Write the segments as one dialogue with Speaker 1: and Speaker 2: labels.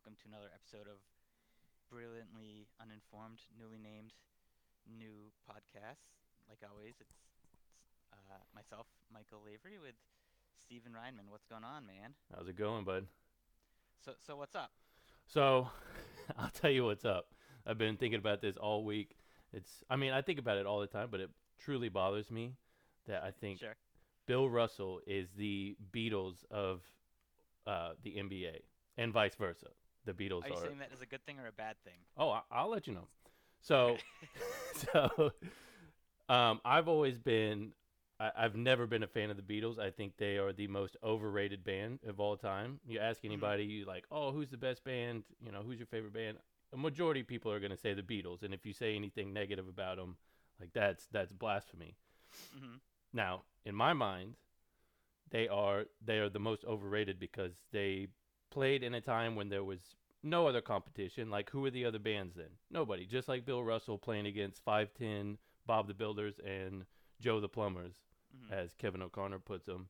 Speaker 1: welcome to another episode of Brilliantly Uninformed, newly named new podcast. Like always, it's, it's uh, myself, Michael Lavery, with Steven Reinman. What's going on, man?
Speaker 2: How's it going, bud?
Speaker 1: So, so what's up?
Speaker 2: So, I'll tell you what's up. I've been thinking about this all week. It's, I mean, I think about it all the time, but it truly bothers me that I think
Speaker 1: Sure.
Speaker 2: Bill Russell is the Beatles of uh, the NBA, and vice versa. The Beatles
Speaker 1: Are you
Speaker 2: are.
Speaker 1: saying that is a good thing or a bad thing?
Speaker 2: Oh, I, I'll let you know. So, so um, I've always been. I, I've never been a fan of the Beatles. I think they are the most overrated band of all time. You ask anybody, you like, oh, who's the best band? You know, who's your favorite band? A majority of people are going to say the Beatles, and if you say anything negative about them, like that's that's blasphemy.
Speaker 1: hmm
Speaker 2: Now, in my mind, they are they are the most overrated because they played in a time when there was no other competition. Like who are the other bands then? Nobody. Just like Bill Russell playing against 510, Bob the Builders and Joe the Plumbers
Speaker 1: hmm
Speaker 2: as Kevin O'Connor puts them.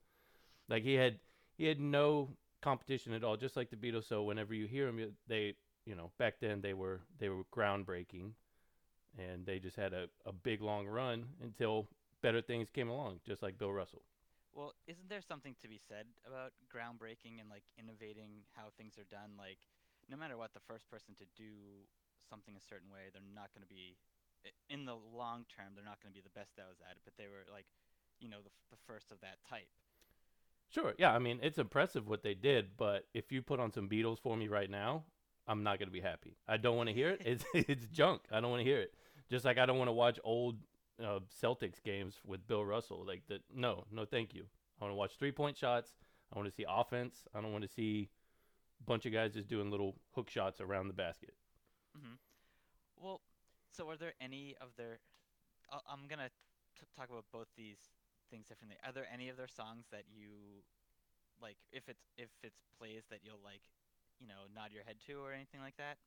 Speaker 2: Like he had he had no competition at all just like the Beatles so whenever you hear them they you know back then they were they were groundbreaking and they just had a, a big long run until better things came along just like Bill Russell.
Speaker 1: Well, isn't there something to be said about groundbreaking and like innovating how things are done? Like, no matter what, the first person to do something a certain way, they're not going to be, in the long term, they're not going to be the best that was at it. But they were like, you know, the, the first of that type.
Speaker 2: Sure. Yeah. I mean, it's impressive what they did, but if you put on some Beatles for me right now, I'm not gonna be happy. I don't want to hear it. It's it's junk. I don't want to hear it. Just like I don't want to watch old uh, Celtics games with Bill Russell. Like that. No, no, thank you. I want to watch three point shots. I want to see offense. I don't want to see bunch of guys just doing little hook shots around the basket.
Speaker 1: hmm Well, so are there any of their? i I'm gonna t- talk about both these things differently. Are there any of their songs that you like? If it's if it's plays that you'll like, you know, nod your head to or anything like that?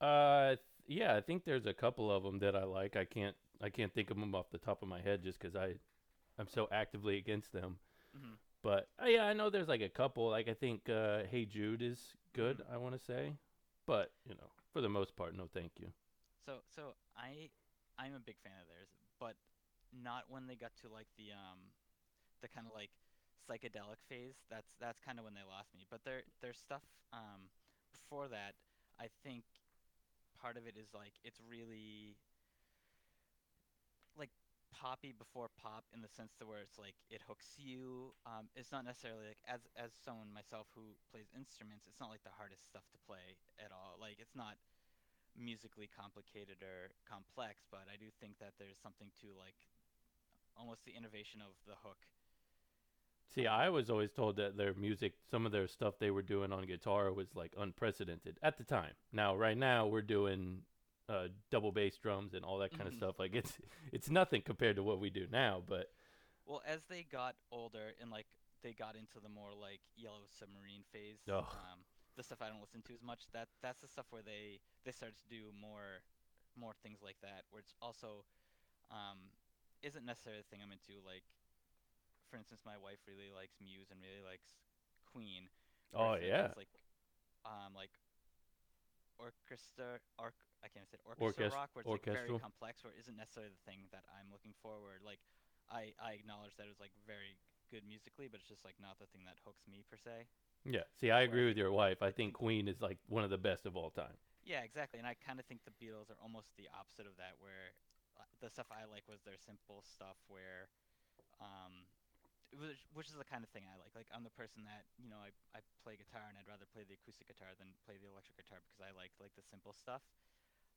Speaker 2: Uh, th- yeah, I think there's a couple of them that I like. I can't I can't think of them off the top of my head just because I I'm so actively against them.
Speaker 1: hmm
Speaker 2: But uh, yeah, I know there's like a couple. Like I think uh, Hey Jude is good. I want to say, but you know, for the most part, no, thank you.
Speaker 1: So so I I'm a big fan of theirs, but not when they got to like the um the kind of like psychedelic phase. That's that's kind of when they lost me. But their their stuff um before that, I think part of it is like it's really poppy before pop in the sense to where it's like it hooks you. Um, it's not necessarily like as as someone myself who plays instruments, it's not like the hardest stuff to play at all. Like it's not musically complicated or complex, but I do think that there's something to like almost the innovation of the hook.
Speaker 2: See, I was always told that their music, some of their stuff they were doing on guitar was like unprecedented at the time. Now, right now, we're doing uh, double bass drums and all that kind of
Speaker 1: Mhm.
Speaker 2: stuff. Like it's it's nothing compared to what we do now. But
Speaker 1: Well, as they got older and like they got into the more like Yellow Submarine phase,
Speaker 2: Ugh.
Speaker 1: um, the stuff I don't listen to as much. That that's the stuff where they they started to do more more things like that, where it's also um, isn't necessarily the thing I'm into. Like, for instance, my wife really likes Muse and really likes Queen.
Speaker 2: Oh, yeah.
Speaker 1: like um like orchestra orc I can't say orchestra
Speaker 2: Orchest-
Speaker 1: rock where it's like very complex where it isn't necessarily the thing that I'm looking forward. Like I I acknowledge that it was like very good musically, but it's just like not the thing that hooks me per se.
Speaker 2: yeah, see, I agree with your wife. I think Queen is like one of the best of all time.
Speaker 1: Yeah, exactly. And I kind of think the Beatles are almost the opposite of that, where uh, the stuff I like was their simple stuff, where, um, was, which is the kind of thing I like. Like I'm the person that you know I I play guitar and I'd rather play the acoustic guitar than play the electric guitar because I like like the simple stuff.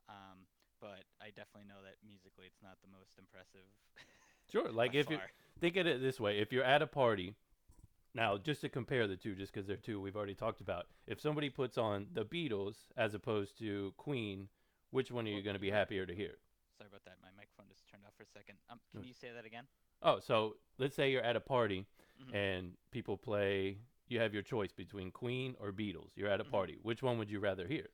Speaker 1: Um, but I definitely know that musically it's not the most impressive.
Speaker 2: Sure, like if you think of it this way if you're at a party now just to compare the two just because they're two we've already talked about if somebody puts on the beatles as opposed to queen which one are you going to be happier to hear
Speaker 1: Sorry about that. My microphone just turned off for a second. Um, can you say that again?
Speaker 2: Oh so let's say you're at a party
Speaker 1: Mhm.
Speaker 2: and people play you have your choice between queen or beatles you're at a
Speaker 1: Mhm.
Speaker 2: party which one would you rather hear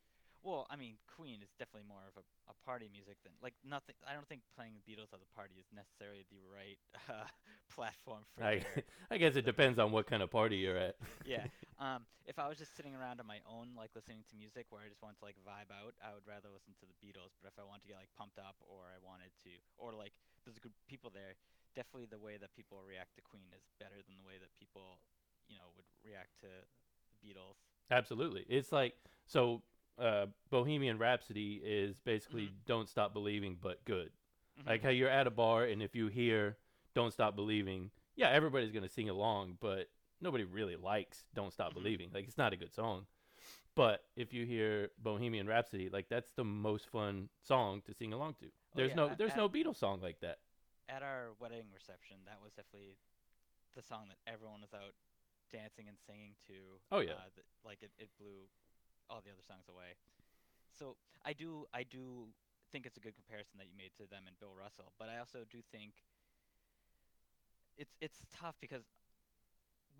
Speaker 1: Well, I mean, Queen is definitely more of a, a party music than like nothing. I don't think playing the Beatles at the party is necessarily the right uh, platform for
Speaker 2: I,
Speaker 1: their
Speaker 2: I guess it depends on what kind of party you're at.
Speaker 1: yeah. Um, if I was just sitting around on my own, like listening to music where I just want to like vibe out, I would rather listen to the Beatles. But if I want to get like pumped up, or I wanted to, or like there's a group of people there, definitely the way that people react to Queen is better than the way that people, you know, would react to the Beatles.
Speaker 2: Absolutely. It's like so uh, Bohemian Rhapsody is basically
Speaker 1: Mhm.
Speaker 2: Don't Stop Believing but good.
Speaker 1: Mhm.
Speaker 2: Like how you're at a bar and if you hear Don't Stop Believing, yeah, everybody's going to sing along, but nobody really likes Don't Stop
Speaker 1: Mhm.
Speaker 2: Believing. Like it's not a good song. But if you hear Bohemian Rhapsody, like that's the most fun song to sing along to. There's
Speaker 1: yeah,
Speaker 2: no there's no Beatles song like that.
Speaker 1: At our wedding reception, that was definitely the song that everyone was out dancing and singing to.
Speaker 2: Oh, yeah.
Speaker 1: uh, like it, it blew all the other songs away. So I do I do think it's a good comparison that you made to them and Bill Russell, but I also do think it's it's tough because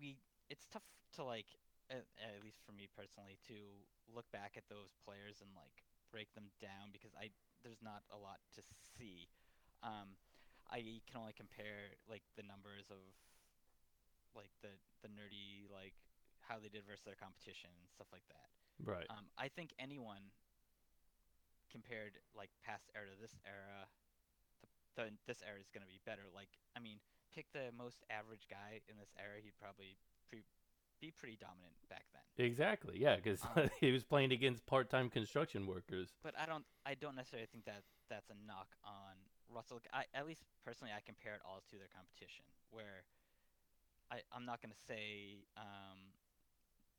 Speaker 1: we it's tough to like at, at least for me personally to look back at those players and like break them down because I there's not a lot to see. Um, I can only compare like the numbers of like the the nerdy like how they did versus their competition and stuff like that.
Speaker 2: Right.
Speaker 1: Um, I think anyone compared like past era to this era, the, the this era is gonna be better. Like I mean, pick the most average guy in this era, he'd probably pre- be pretty dominant back then.
Speaker 2: Exactly. Yeah, cuz
Speaker 1: Um,
Speaker 2: he was playing against part-time construction workers.
Speaker 1: But I don't I don't necessarily think that that's a knock on Russell. I at least personally I compare it all to their competition where I I'm not gonna say um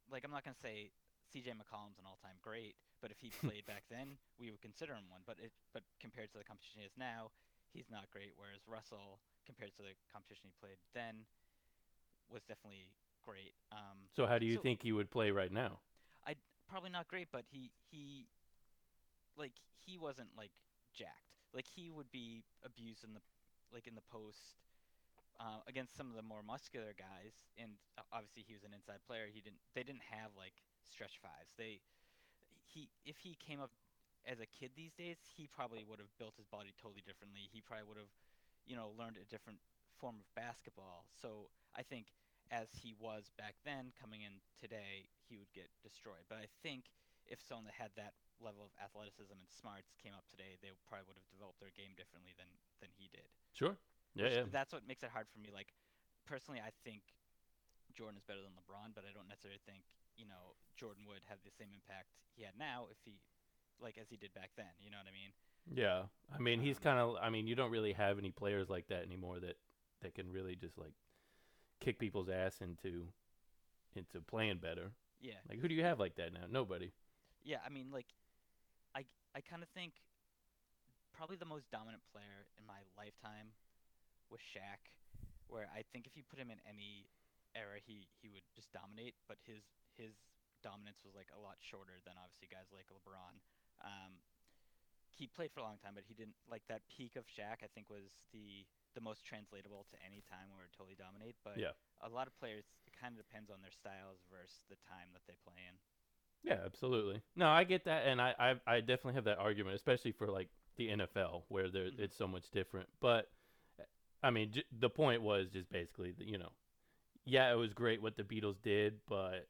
Speaker 1: like I'm not gonna say CJ McCollum's an all-time great, but if he played back then, we would consider him one. But it but compared to the competition he is now, he's not great. Whereas Russell, compared to the competition he played then, was definitely great. Um,
Speaker 2: So how do you
Speaker 1: So-
Speaker 2: think he would play right now?
Speaker 1: I probably not great, but he he like he wasn't like jacked. Like he would be abused in the like in the post uh, against some of the more muscular guys, and uh, obviously he was an inside player. He didn't they didn't have like stretch fives. They he if he came up as a kid these days, he probably would have built his body totally differently. He probably would have you know learned a different form of basketball. So I think as he was back then, coming in today, he would get destroyed. But I think if someone that had that level of athleticism and smarts came up today, they probably would have developed their game differently than than he did.
Speaker 2: Sure. Yeah,
Speaker 1: Which-
Speaker 2: yeah.
Speaker 1: That's what makes it hard for me. Like personally, I think Jordan is better than LeBron, but I don't necessarily think you know Jordan would have the same impact he had now if he like as he did back then. You know what I mean?
Speaker 2: Yeah, I mean he's
Speaker 1: Um,
Speaker 2: kind of. I mean you don't really have any players like that anymore that that can really just like kick people's ass into into playing better.
Speaker 1: Yeah.
Speaker 2: Like who do you have like that now? Nobody.
Speaker 1: Yeah, I mean, like, I kind of think probably the most dominant player in my lifetime was Shaq, where I think if you put him in any era, he he would just dominate. But his his dominance was like a lot shorter than obviously guys like LeBron. Um, he played for a long time, but he didn't like that peak of Shaq. I think was the the most translatable to any time where it totally dominate. But
Speaker 2: Yeah.
Speaker 1: a lot of players, it kind of depends on their styles versus the time that they play in.
Speaker 2: Yeah, absolutely. No, I get that, and I I, I definitely have that argument, especially for like the NFL where there
Speaker 1: Mhm.
Speaker 2: it's so much different. But I mean, j- the point was just basically that you know, yeah, it was great what the Beatles did, but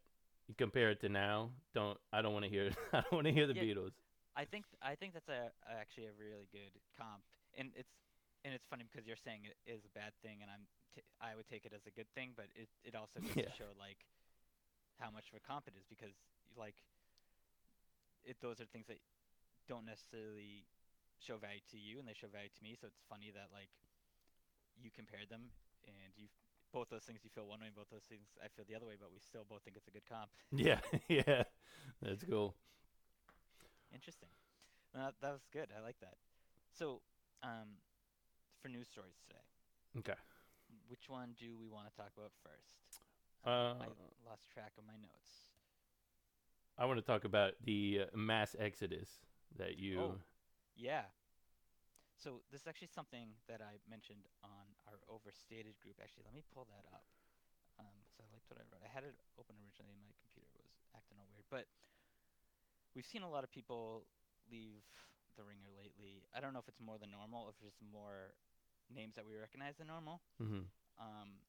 Speaker 2: you compare it to now, don't I don't want to hear I don't want to hear the
Speaker 1: Yeah.
Speaker 2: Beatles.
Speaker 1: I think I think that's a, a actually a really good comp, and it's and it's funny because you're saying it is a bad thing, and I'm t- I would take it as a good thing, but it it also goes
Speaker 2: Yeah.
Speaker 1: to show like how much of a comp it is because like it those are things that don't necessarily show value to you, and they show value to me. So it's funny that like you compared them, and you both those things you feel one way, both those things I feel the other way, but we still both think it's a good comp.
Speaker 2: Yeah, yeah, that's cool.
Speaker 1: Interesting. That, that was good. I like that. So, um, for news stories today,
Speaker 2: Okay.
Speaker 1: which one do we want to talk about first?
Speaker 2: Uh,
Speaker 1: I lost track of my notes.
Speaker 2: I want to talk about the uh, mass exodus that you.
Speaker 1: Oh. Yeah. So this is actually something that I mentioned on our overstated group. Actually, let me pull that up. Um, 'cause I liked what I wrote. I had it open originally, and my computer was acting all weird. But we've seen a lot of people leave the ringer lately. I don't know if it's more than normal, if it's more names that we recognize than normal.
Speaker 2: Mm-hmm.
Speaker 1: Um,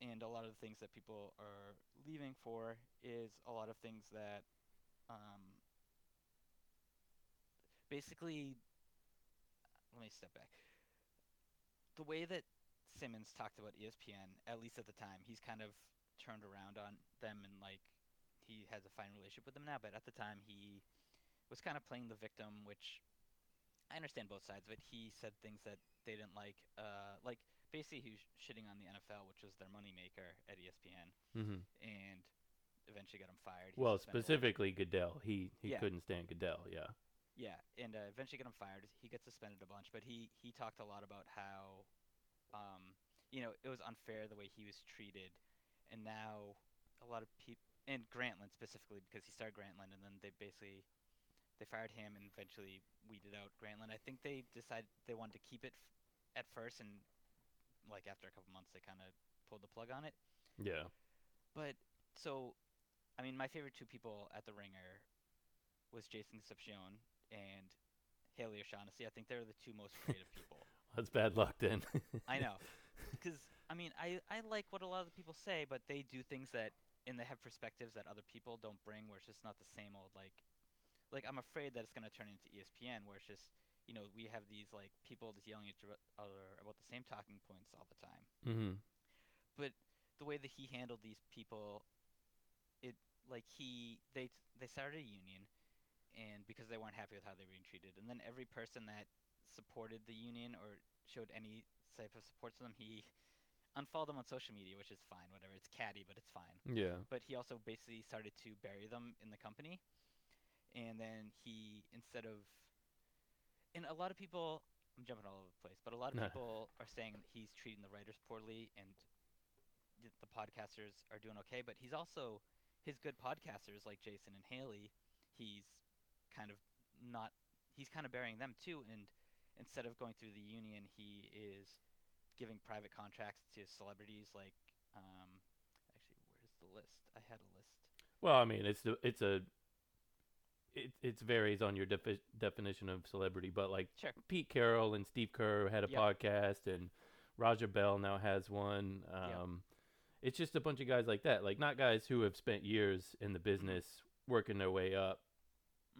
Speaker 1: and a lot of the things that people are leaving for is a lot of things that um, basically let me step back. The way that simmons talked about espn at least at the time he's kind of turned around on them and like he has a fine relationship with them now but at the time he was kind of playing the victim which i understand both sides But he said things that they didn't like. Uh, like basically he was shitting on the nfl which was their moneymaker at espn
Speaker 2: Mm-hmm.
Speaker 1: and eventually got him fired. He
Speaker 2: Well,
Speaker 1: suspended a lot-
Speaker 2: specifically Goodell. He he
Speaker 1: Yeah.
Speaker 2: couldn't stand Goodell. Yeah.
Speaker 1: yeah, and uh, eventually got him fired. He got suspended a bunch, but he he talked a lot about how, um, you know, it was unfair the way he was treated, and now a lot of people and Grantland specifically because he started Grantland, and then they basically they fired him and eventually weeded out Grantland. I think they decided they wanted to keep it f- at first, and like after a couple months, they kind of pulled the plug on it.
Speaker 2: Yeah.
Speaker 1: But so, I mean, my favorite two people at the Ringer was Jason Concepcion and Haley O'Shaughnessy. I think they're the two most creative people.
Speaker 2: That's bad luck then.
Speaker 1: I know, because I mean, I I like what a lot of the people say, but they do things that and they have perspectives that other people don't bring, where it's just not the same old like. Like I'm afraid that it's gonna turn into ESPN, where it's just you know we have these like people just yelling at each other about the same talking points all the time
Speaker 2: mm-hmm.
Speaker 1: But the way that he handled these people, it like he they they started a union, and because they weren't happy with how they were being treated, and then every person that supported the union or showed any type of support to them, he unfollowed them on social media, which is fine, whatever. It's catty, but it's fine.
Speaker 2: Yeah.
Speaker 1: But he also basically started to bury them in the company, and then he instead of, and a lot of people. I'm jumping all over the place, but a lot of people are saying that he's treating the writers poorly and the podcasters are doing okay, but he's also his good podcasters like Jason and Haley. He's kind of not. He's kind of burying them too, and instead of going through the union, he is giving private contracts to celebrities like. Um, actually, where's the list? I had a list.
Speaker 2: Well, I mean, it's it's a it it varies on your defi- definition of celebrity, but like
Speaker 1: Sure.
Speaker 2: Pete Carroll and Steve Kerr had a
Speaker 1: Yep.
Speaker 2: podcast, and Raja Bell now has one.
Speaker 1: Yep.
Speaker 2: It's just a bunch of guys like that, like not guys who have spent years in the business working their way up,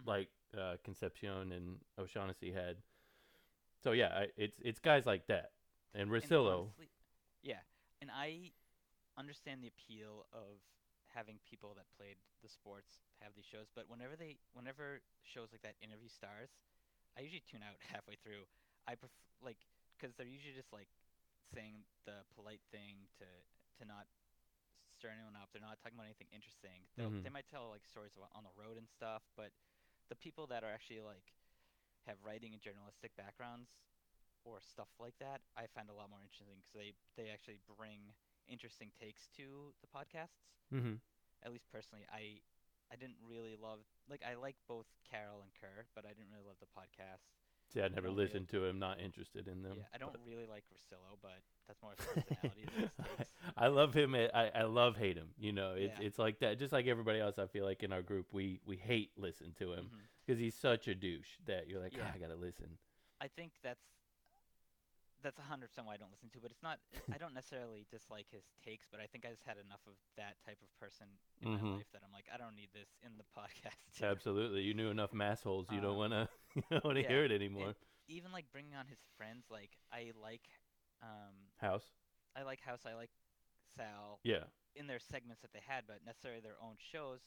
Speaker 1: Mhm.
Speaker 2: like uh, Concepcion and O'Shaughnessy had. So yeah, I, it's it's guys like that, and
Speaker 1: And honestly- yeah, and I understand the appeal of having people that played the sports have these shows, but whenever they, whenever shows like that interview stars, I usually tune out halfway through. I pref- like because they're usually just like saying the polite thing to to not stir anyone up. They're not talking about anything interesting.
Speaker 2: Mhm.
Speaker 1: They might tell like stories about on the road and stuff, but the people that are actually like have writing and journalistic backgrounds or stuff like that, I find a lot more interesting because they they actually bring interesting takes to the podcasts.
Speaker 2: Mm-hmm.
Speaker 1: At least personally, I I didn't really love like I like both Carroll and Kerr, but I didn't really love the podcast.
Speaker 2: See, I never
Speaker 1: really-
Speaker 2: listened to him. Not interested in them.
Speaker 1: yeah, I don't
Speaker 2: but-
Speaker 1: really like Russillo, but that's more his personality than.
Speaker 2: I love him. I I love hate him. You know, it's
Speaker 1: Yeah.
Speaker 2: it's like that. Just like everybody else, I feel like in our group, we we hate listen to him because he's such a douche that you're like,
Speaker 1: Yeah.
Speaker 2: "Ah, I gotta listen.
Speaker 1: I think that's that's a hundred percent why I don't listen to. But it's not. I don't necessarily dislike his takes, but I think I just had enough of that type of person in
Speaker 2: Mhm.
Speaker 1: my life that I'm like, I don't need this in the podcast.
Speaker 2: Absolutely, you knew enough massholes. You don't
Speaker 1: Um,
Speaker 2: wanna you don't wanna
Speaker 1: yeah,
Speaker 2: hear it anymore.
Speaker 1: Even like bringing on his friends, like I like, um,
Speaker 2: House.
Speaker 1: I like House, I like Sal
Speaker 2: Yeah.
Speaker 1: in their segments that they had, but necessarily their own shows,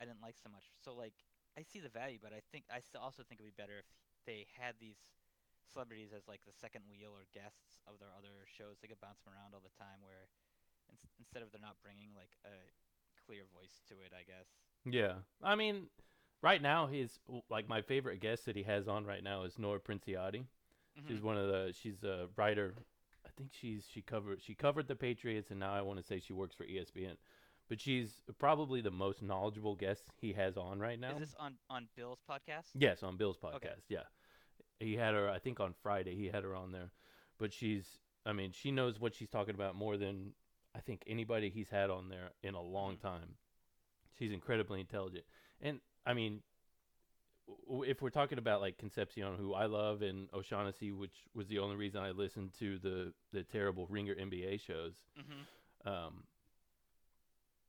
Speaker 1: I didn't like so much. So like, I see the value, but I think I also think it'd be better if they had these celebrities as like the second wheel or guests of their other shows. They could bounce them around all the time, where ins- instead of they're not bringing like a clear voice to it, I guess.
Speaker 2: Yeah. I mean, right now his like my favorite guest that he has on right now is Nora Princiotti. She's
Speaker 1: Mhm.
Speaker 2: one of the she's a writer. I think she's she covered she covered the Patriots and now I want to say she works for ESPN. But she's probably the most knowledgeable guest he has on right now.
Speaker 1: Is this on on Bill's podcast?
Speaker 2: Yes, on Bill's podcast.
Speaker 1: Okay.
Speaker 2: Yeah. He had her I think on Friday he had her on there. But she's I mean, she knows what she's talking about more than I think anybody he's had on there in a long
Speaker 1: Mhm.
Speaker 2: time. She's incredibly intelligent. And I mean, if we're talking about like Concepcion, who I love, and O'Shaughnessy, which was the only reason I listened to the the terrible Ringer NBA shows.
Speaker 1: Mm-hmm.
Speaker 2: Um,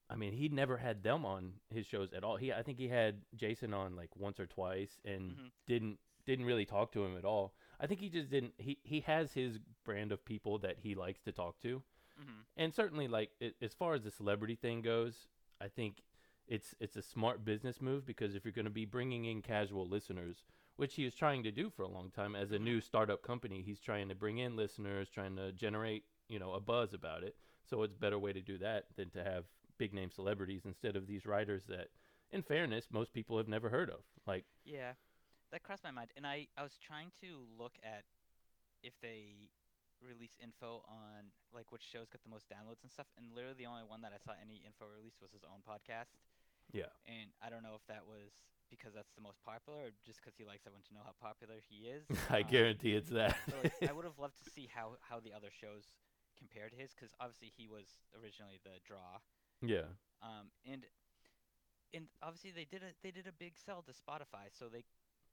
Speaker 2: I mean, he never had them on his shows at all. He, I think he had Jason on like once or twice, and
Speaker 1: Mhm.
Speaker 2: didn't didn't really talk to him at all. I think he just didn't. He he has his brand of people that he likes to talk to,
Speaker 1: Mm-hmm.
Speaker 2: and certainly like it, as far as the celebrity thing goes, I think it's it's a smart business move because if you're going to be bringing in casual listeners, which he is trying to do for a long time as a
Speaker 1: Mhm.
Speaker 2: new startup company, he's trying to bring in listeners, trying to generate you know a buzz about it. So it's a better way to do that than to have big name celebrities instead of these writers that, in fairness, most people have never heard of. Like
Speaker 1: Yeah, that crossed my mind, and I I was trying to look at if they release info on like which shows get the most downloads and stuff, and literally the only one that I saw any info released was his own podcast.
Speaker 2: Yeah.
Speaker 1: And I don't know if that was because that's the most popular, or just because he likes everyone to know how popular he is.
Speaker 2: I
Speaker 1: Um,
Speaker 2: guarantee it's that.
Speaker 1: so, like, I would have loved to see how how the other shows compared to his, because obviously he was originally the draw.
Speaker 2: yeah.
Speaker 1: Um, and and obviously they did a they did a big sell to Spotify, so they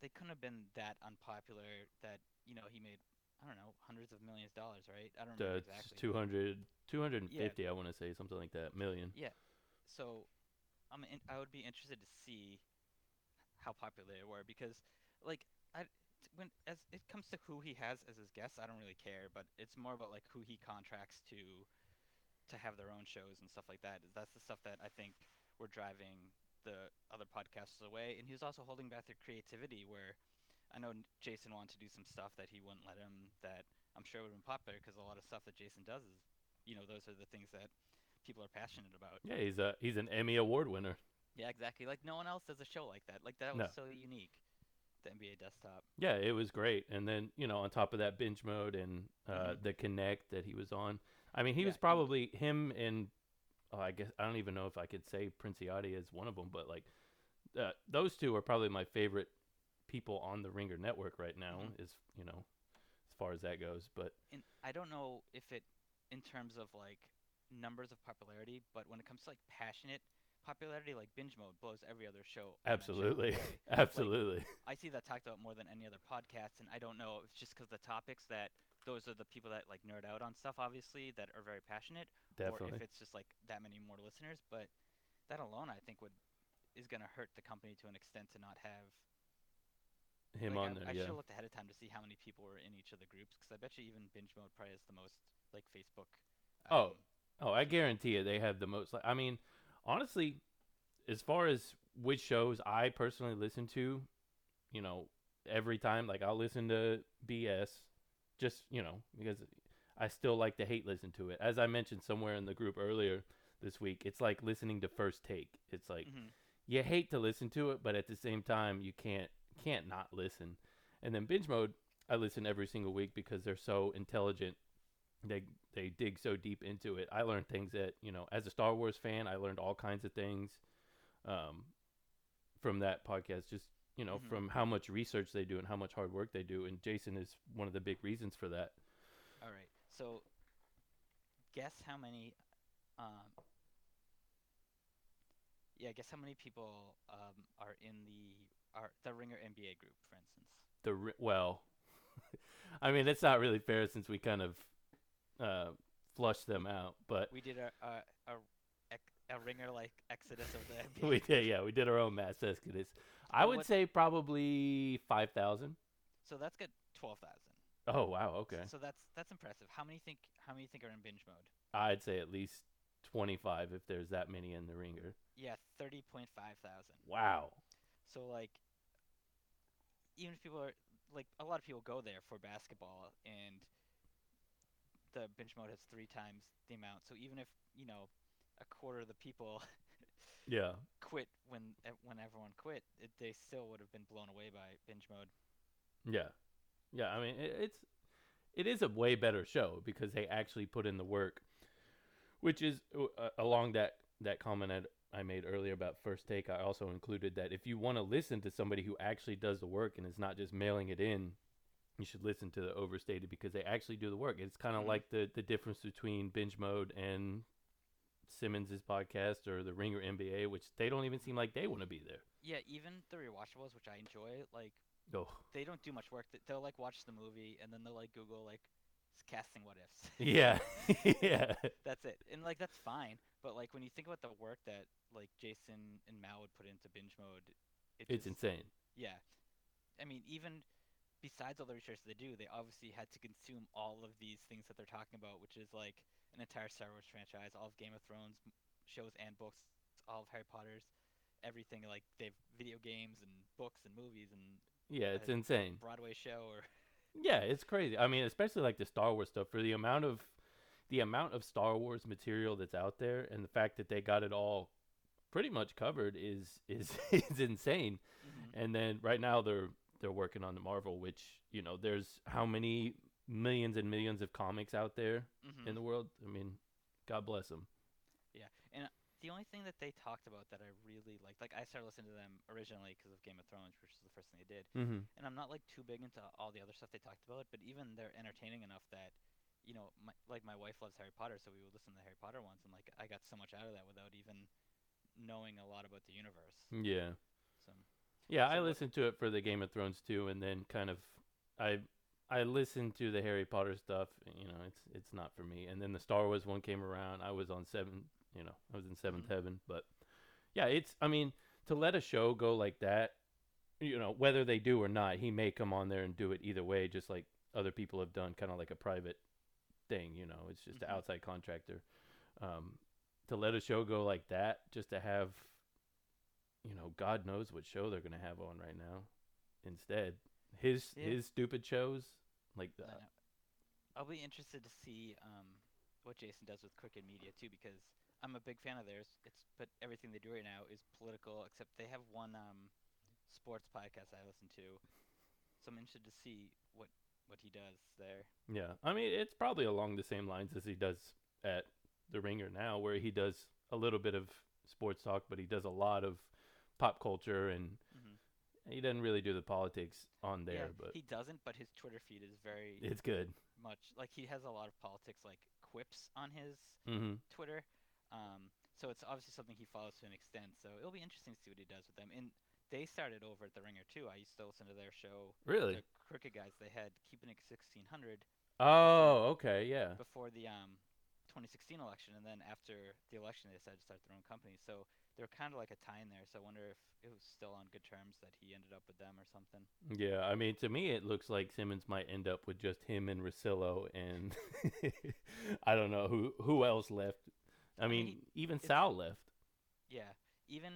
Speaker 1: they couldn't have been that unpopular that you know he made I don't know hundreds of millions of dollars, right? I don't know
Speaker 2: Uh,
Speaker 1: exactly.
Speaker 2: 200, 250, I want to say something like that million. Yeah.
Speaker 1: So I'm in, I would be interested to see how popular they were because like I when as it comes to who he has as his guests, I don't really care, but it's more about like who he contracts to to have their own shows and stuff like that. That's the stuff that I think we're driving the other podcasts away, and he was also holding back their creativity. Where I know Jason wanted to do some stuff that he wouldn't let him. That I'm sure would have been popular because a lot of stuff that Jason does is, you know, those are the things that people are passionate about.
Speaker 2: Yeah, he's a he's an Emmy award winner.
Speaker 1: Yeah, exactly. Like no one else does a show like that. Like that
Speaker 2: No.
Speaker 1: was so unique. The NBA desktop.
Speaker 2: Yeah, it was great. And then you know, on top of that, binge mode and uh,
Speaker 1: Mhm.
Speaker 2: the Connect that he was on. I mean, he
Speaker 1: Yeah,
Speaker 2: was probably him and oh, I guess I don't even know if I could say Princiotti is one of them, but like uh, those two are probably my favorite people on the Ringer network right now.
Speaker 1: Mhm.
Speaker 2: Is you know, as far as that goes. But
Speaker 1: And I don't know if it, in terms of like numbers of popularity, but when it comes to like passionate popularity, like binge mode blows every other show. that show
Speaker 2: absolutely, absolutely,
Speaker 1: I see that talked about more than any other podcast, and I don't know if it's just because the topics that those are the people that like nerd out on stuff, obviously, that are very passionate,
Speaker 2: Definitely.
Speaker 1: or if it's just like that many more listeners. But that alone, I think, would is gonna hurt the company to an extent to not have
Speaker 2: Him
Speaker 1: like,
Speaker 2: on
Speaker 1: I,
Speaker 2: there,
Speaker 1: I
Speaker 2: yeah.
Speaker 1: should have looked ahead of time to see how many people were in each of the groups because I bet you even binge mode probably has the most like Facebook.
Speaker 2: Oh,
Speaker 1: um,
Speaker 2: Oh, I guarantee you They have the most. Like, I mean, honestly, as far as which shows I personally listen to, you know, every time, like I'll listen to BS, just you know, because I still like to hate listen to it. As I mentioned somewhere in the group earlier this week, it's like listening to First Take. It's like
Speaker 1: mhm.
Speaker 2: you hate to listen to it, but at the same time, you can't can't not listen. And then binge mode, I listen every single week because they're so intelligent. They they dig so deep into it. I learned things that you know, as a Star Wars fan, I learned all kinds of things um, from that podcast. Just you know,
Speaker 1: Mhm.
Speaker 2: from how much research they do and how much hard work they do. And Jason is one of the big reasons for that.
Speaker 1: All right. So, guess how many? Um, yeah, guess how many people um, are in the are the Ringer NBA group, for instance.
Speaker 2: The well, I mean, it's not really fair since we kind of uh, flushed them out, but
Speaker 1: We did a a a, a Ringer like exodus of the NBA.
Speaker 2: we did, yeah, we did our own mass exodus. I would
Speaker 1: what-
Speaker 2: say probably five thousand.
Speaker 1: So that's good. Twelve thousand.
Speaker 2: Oh wow, okay.
Speaker 1: So that's that's impressive. How many think how many think are in binge mode?
Speaker 2: I'd say at least twenty-five if there's that many in the ringer.
Speaker 1: Yeah, thirty point five thousand.
Speaker 2: Wow.
Speaker 1: So like, even if people are like, a lot of people go there for basketball, and the binge mode has three times the amount. So even if you know a quarter of the people
Speaker 2: Yeah.
Speaker 1: quit when when everyone quit, it, they still would have been blown away by binge mode.
Speaker 2: Yeah. Yeah. I mean, it, it's it is a way better show because they actually put in the work, which is uh, along that that comment I'd, I made earlier about first take. I also included that if you want to listen to somebody who actually does the work and is not just mailing it in, you should listen to the overstated because they actually do the work. It's kind of
Speaker 1: Mhm.
Speaker 2: like the the difference between binge mode and Simmons's podcast or the Ringer NBA, which they don't even seem like they want to be there.
Speaker 1: Yeah, even the rewatchables, which I enjoy, like
Speaker 2: Oh,
Speaker 1: they don't do much work. They'll like watch the movie and then they'll like Google like casting what ifs.
Speaker 2: yeah, yeah,
Speaker 1: that's it, and like that's fine. But like when you think about the work that like Jason and Mal would put into binge mode, it
Speaker 2: it's
Speaker 1: just-
Speaker 2: insane.
Speaker 1: Yeah, I mean even besides all the research they do, they obviously had to consume all of these things that they're talking about, which is like an entire Star Wars franchise, all of Game of Thrones shows and books, all of Harry Potter's, everything like they've video games and books and movies and
Speaker 2: Yeah, it's insane.
Speaker 1: Broadway show or
Speaker 2: Yeah, it's crazy. I mean, especially like the Star Wars stuff for the amount of the amount of Star Wars material that's out there and the fact that they got it all pretty much covered is is is insane. Mm-hmm. And then right now they're they're working on the Marvel, which, you know, there's how many millions and millions of comics out there
Speaker 1: Mhm.
Speaker 2: in the world? I mean, God bless them.
Speaker 1: Yeah, and the only thing that they talked about that I really liked, like I started listening to them originally because of Game of Thrones, which was the first thing they did,
Speaker 2: Mhm.
Speaker 1: and I'm not like too big into all the other stuff they talked about, but even they're entertaining enough that, you know, my, like my wife loves Harry Potter, so we would listen to the Harry Potter ones, and like I got so much out of that without even knowing a lot about the universe.
Speaker 2: Yeah. Yeah, I listened to it for the Game of Thrones too, and then kind of, I, I listened to the Harry Potter stuff. You know, it's it's not for me. And then the Star Wars one came around. I was on seven. You know, I was in 7th
Speaker 1: Mhm.
Speaker 2: heaven. But yeah, it's. I mean, to let a show go like that, you know, whether they do or not, he may come on there and do it either way, just like other people have done, kind of like a private thing. You know, it's just
Speaker 1: Mhm.
Speaker 2: an outside contractor. Um, to let a show go like that, just to have you know, God knows what show they're gonna have on right now. Instead, his
Speaker 1: Yeah.
Speaker 2: his stupid shows, like
Speaker 1: know. I'll be interested to see um, what Jason does with Crooked Media too, because I'm a big fan of theirs. It's but everything they do right now is political, except they have one um, sports podcast I listen to. So I'm interested to see what what he does there.
Speaker 2: yeah. I mean, it's probably along the same lines as he does at the Ringer now, where he does a little bit of sports talk, but he does a lot of pop culture, and
Speaker 1: Mhm.
Speaker 2: he doesn't really do the politics on there.
Speaker 1: yeah,
Speaker 2: but
Speaker 1: he doesn't, but his Twitter feed is very
Speaker 2: it's good.
Speaker 1: much like he has a lot of politics like quips on his
Speaker 2: hmm
Speaker 1: Twitter. Um, so it's obviously something he follows to an extent. So it'll be interesting to see what he does with them. And they started over at the Ringer too. I used to listen to their show
Speaker 2: Really?
Speaker 1: the Crooked guys. They had Keeping It 1600
Speaker 2: Oh, okay, yeah.
Speaker 1: before the um 2016 election, and then after the election, they decided to start their own company. So they're kind of like a tie in there. So I wonder if it was still on good terms that he ended up with them or something.
Speaker 2: Yeah, I mean, to me, it looks like Simmons might end up with just him and Russillo, and I don't know who who else left. I
Speaker 1: I mean,
Speaker 2: mean, even
Speaker 1: it's-
Speaker 2: Sal left.
Speaker 1: Yeah, even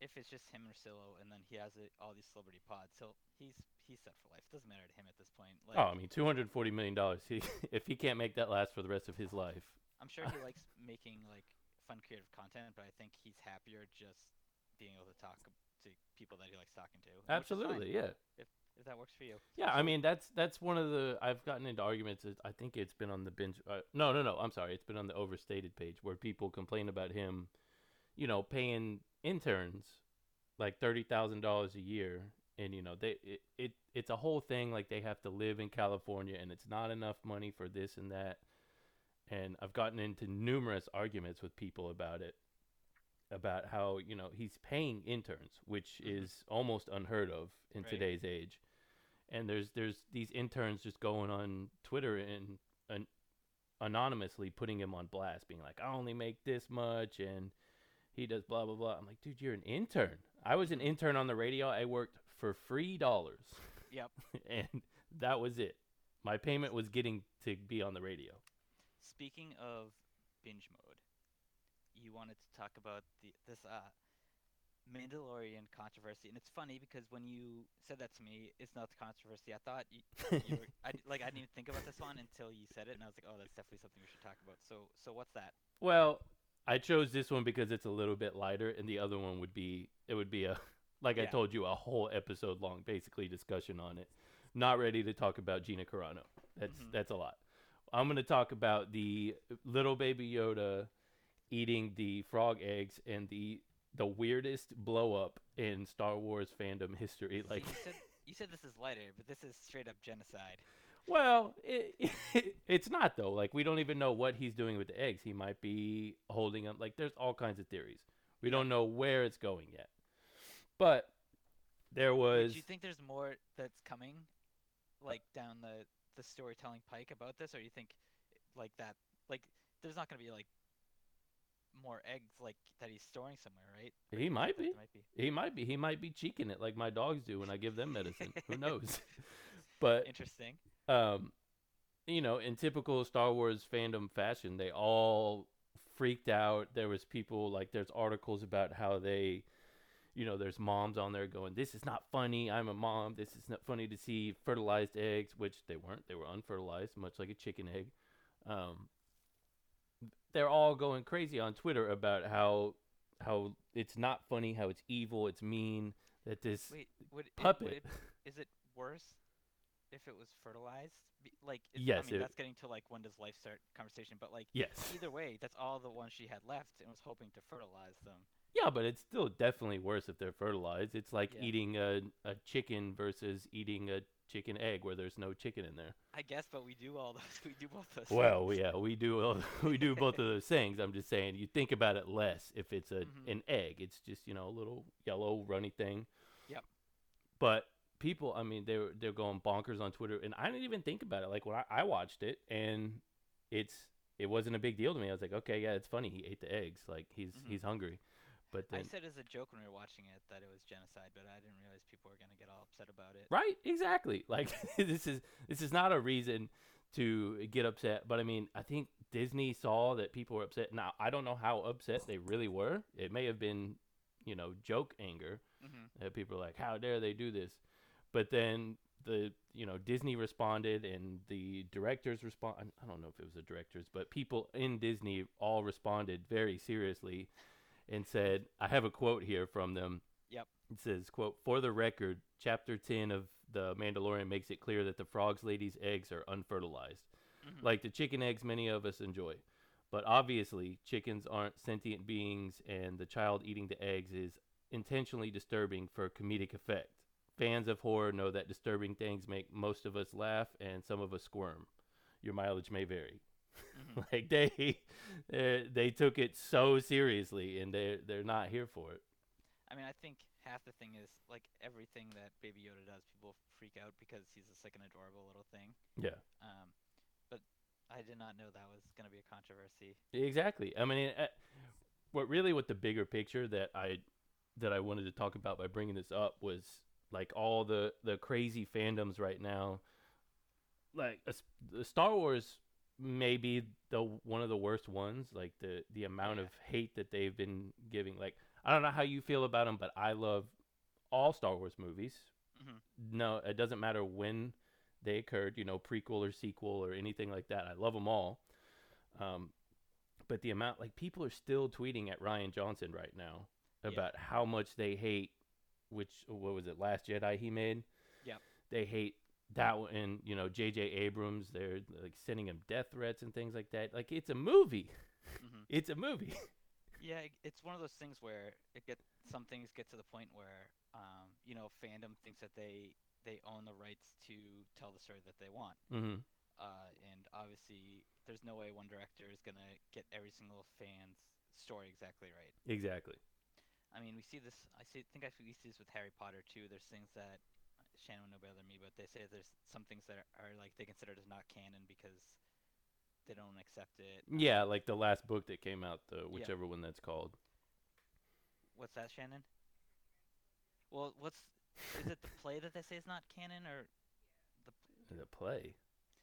Speaker 1: if it's just him or Silo, and then he has it, all these celebrity pods, so he's he's set for life. It Doesn't matter to him at this point. Like,
Speaker 2: oh, I mean, two hundred forty million dollars. He, if he can't make that last for the rest of his life,
Speaker 1: I'm sure he likes making like fun creative content, but I think he's happier just being able to talk to people that he likes talking to. which is fine,
Speaker 2: absolutely, yeah,
Speaker 1: If if that works for you.
Speaker 2: yeah. I mean, that's that's one of the I've gotten into arguments. I think it's been on the binge. Uh, no, no, no. I'm sorry. It's been on the overstated page where people complain about him, you know, paying interns like thirty thousand dollars a year, and you know they it, it it's a whole thing. Like they have to live in California, and it's not enough money for this and that. And I've gotten into numerous arguments with people about it, about how you know he's paying interns, which
Speaker 1: Mhm.
Speaker 2: is almost unheard of in
Speaker 1: Right.
Speaker 2: today's age. And there's there's these interns just going on Twitter and, and anonymously putting him on blast, being like, "I only make this much," and he does blah blah blah. I'm like, dude, you're an intern. I was an intern on the radio. I worked for free dollars,
Speaker 1: Yep.
Speaker 2: and that was it. My payment was getting to be on the radio.
Speaker 1: Speaking of binge mode, you wanted to talk about the this uh Mandalorian controversy, and it's funny because when you said that to me, it's not the controversy. I thought you, you were, I, like I didn't even think about this one until you said it, and I was like, oh, that's definitely something we should talk about. So, so what's that?
Speaker 2: Well, I chose this one because it's a little bit lighter, and the other one would be it would be a like I told you a whole episode long, basically discussion on it. Not ready to talk about Gina Carano. That's
Speaker 1: Mhm.
Speaker 2: that's a lot. I'm going to talk about the little baby Yoda eating the frog eggs and the the weirdest blow up in Star Wars fandom history. Like,
Speaker 1: you said, you said this is lighter, but this is straight up genocide.
Speaker 2: Well, it, it's not though. Like we don't even know what he's doing with the eggs. He might be holding them. Like there's all kinds of theories. We
Speaker 1: Yeah.
Speaker 2: don't know where it's going yet. But there was
Speaker 1: Do you think there's more that's coming, like down the the storytelling pike about this, or you think like that, like there's not gonna be like more eggs like that he's storing somewhere, right?
Speaker 2: He might be.
Speaker 1: might be.
Speaker 2: He might be. He might be cheeking it like my dogs do when I give them medicine. Who knows? But
Speaker 1: Interesting.
Speaker 2: um, you know, in typical Star Wars fandom fashion, they all freaked out. There was people like there's articles about how they, you know, there's moms on there going, "This is not funny. I'm a mom. This is not funny to see fertilized eggs," which they weren't. They were unfertilized, much like a chicken egg. Um, they're all going crazy on Twitter about how how it's not funny, how it's evil, it's mean. That this
Speaker 1: Wait, would it, would
Speaker 2: puppet.
Speaker 1: it, is it worse if it was fertilized? Like,
Speaker 2: Yes,
Speaker 1: I mean
Speaker 2: it-
Speaker 1: that's getting to like when does life start conversation, but like
Speaker 2: yes,
Speaker 1: either way, that's all the ones she had left and was hoping to fertilize them.
Speaker 2: Yeah, but it's still definitely worse if they're fertilized. It's like
Speaker 1: Yeah.
Speaker 2: eating a, a chicken versus eating a chicken egg where there's no chicken in there.
Speaker 1: I guess, but we do all those. We do both those.
Speaker 2: Well,
Speaker 1: things.
Speaker 2: yeah, we do all- we do both of those things. I'm just saying you think about it less if it's a
Speaker 1: Mhm.
Speaker 2: an egg. It's just, you know, a little yellow runny thing.
Speaker 1: Yep.
Speaker 2: But people, I mean, they're they're going bonkers on Twitter and I didn't even think about it. Like when I, I watched it and it's it wasn't a big deal to me. I was like, okay, yeah, it's funny. He ate the eggs. Like he's
Speaker 1: Mhm.
Speaker 2: he's hungry. But
Speaker 1: I said as a joke when we were watching it that it was genocide, but I didn't realize people were gonna get all upset about it.
Speaker 2: Right, exactly. Like this is this is not a reason to get upset, but I mean, I think Disney saw that people were upset. Now, I don't know how upset they really were. It may have been, you know, joke anger
Speaker 1: hmm
Speaker 2: that people are like, "How dare they do this?" But then the, you know, Disney responded and the directors respond I don't know if it was the directors, but people in Disney all responded very seriously and said, I have a quote here from them.
Speaker 1: Yep.
Speaker 2: It says, quote, For the record, chapter 10 of The Mandalorian makes it clear that the Frog's Lady's eggs are unfertilized,
Speaker 1: hmm
Speaker 2: like the chicken eggs many of us enjoy. But obviously, chickens aren't sentient beings, and the child eating the eggs is intentionally disturbing for comedic effect. Fans of horror know that disturbing things make most of us laugh and some of us squirm. Your mileage may vary.
Speaker 1: Hmm
Speaker 2: like they, they took it so seriously, and they they're not here for it.
Speaker 1: I mean, I think half the thing is like everything that Baby Yoda does, people freak out because he's just like an adorable little thing.
Speaker 2: Yeah.
Speaker 1: Um, but I did not know that was gonna be a controversy.
Speaker 2: Exactly. I mean, uh, what really, what the bigger picture that I that I wanted to talk about by bringing this up was like all the the crazy fandoms right now. Like a the Star Wars, may be the one of the worst ones. Like the the amount
Speaker 1: Yeah.
Speaker 2: of hate that they've been giving. Like I don't know how you feel about them, but I love all Star Wars movies.
Speaker 1: hmm
Speaker 2: No, it doesn't matter when they occurred, you know, prequel or sequel or anything like that. I love them all. Um, but the amount, like, people are still tweeting at Rian Johnson right now
Speaker 1: Yeah.
Speaker 2: about how much they hate, which, what was it, Last Jedi he made?
Speaker 1: Yep.
Speaker 2: They hate that and, you know, J.J. Abrams, they're, like, sending him death threats and things like that. Like, it's a movie.
Speaker 1: hmm
Speaker 2: It's a movie.
Speaker 1: Yeah, it- it's one of those things where it get some things get to the point where um, you know fandom thinks that they they own the rights to tell the story that they want.
Speaker 2: hmm
Speaker 1: Uh, and obviously, there's no way one director is gonna get every single fan's story exactly right.
Speaker 2: Exactly.
Speaker 1: I mean, we see this. I see. think I we see this with Harry Potter too. There's things that Shannon would know better than me, but they say there's some things that are, are like they consider it as not canon because they don't accept it.
Speaker 2: Yeah, like the last book that came out, the whichever one that's called.
Speaker 1: What's that, Shannon? Well, what's is it the play that they say is not canon, or
Speaker 2: The play.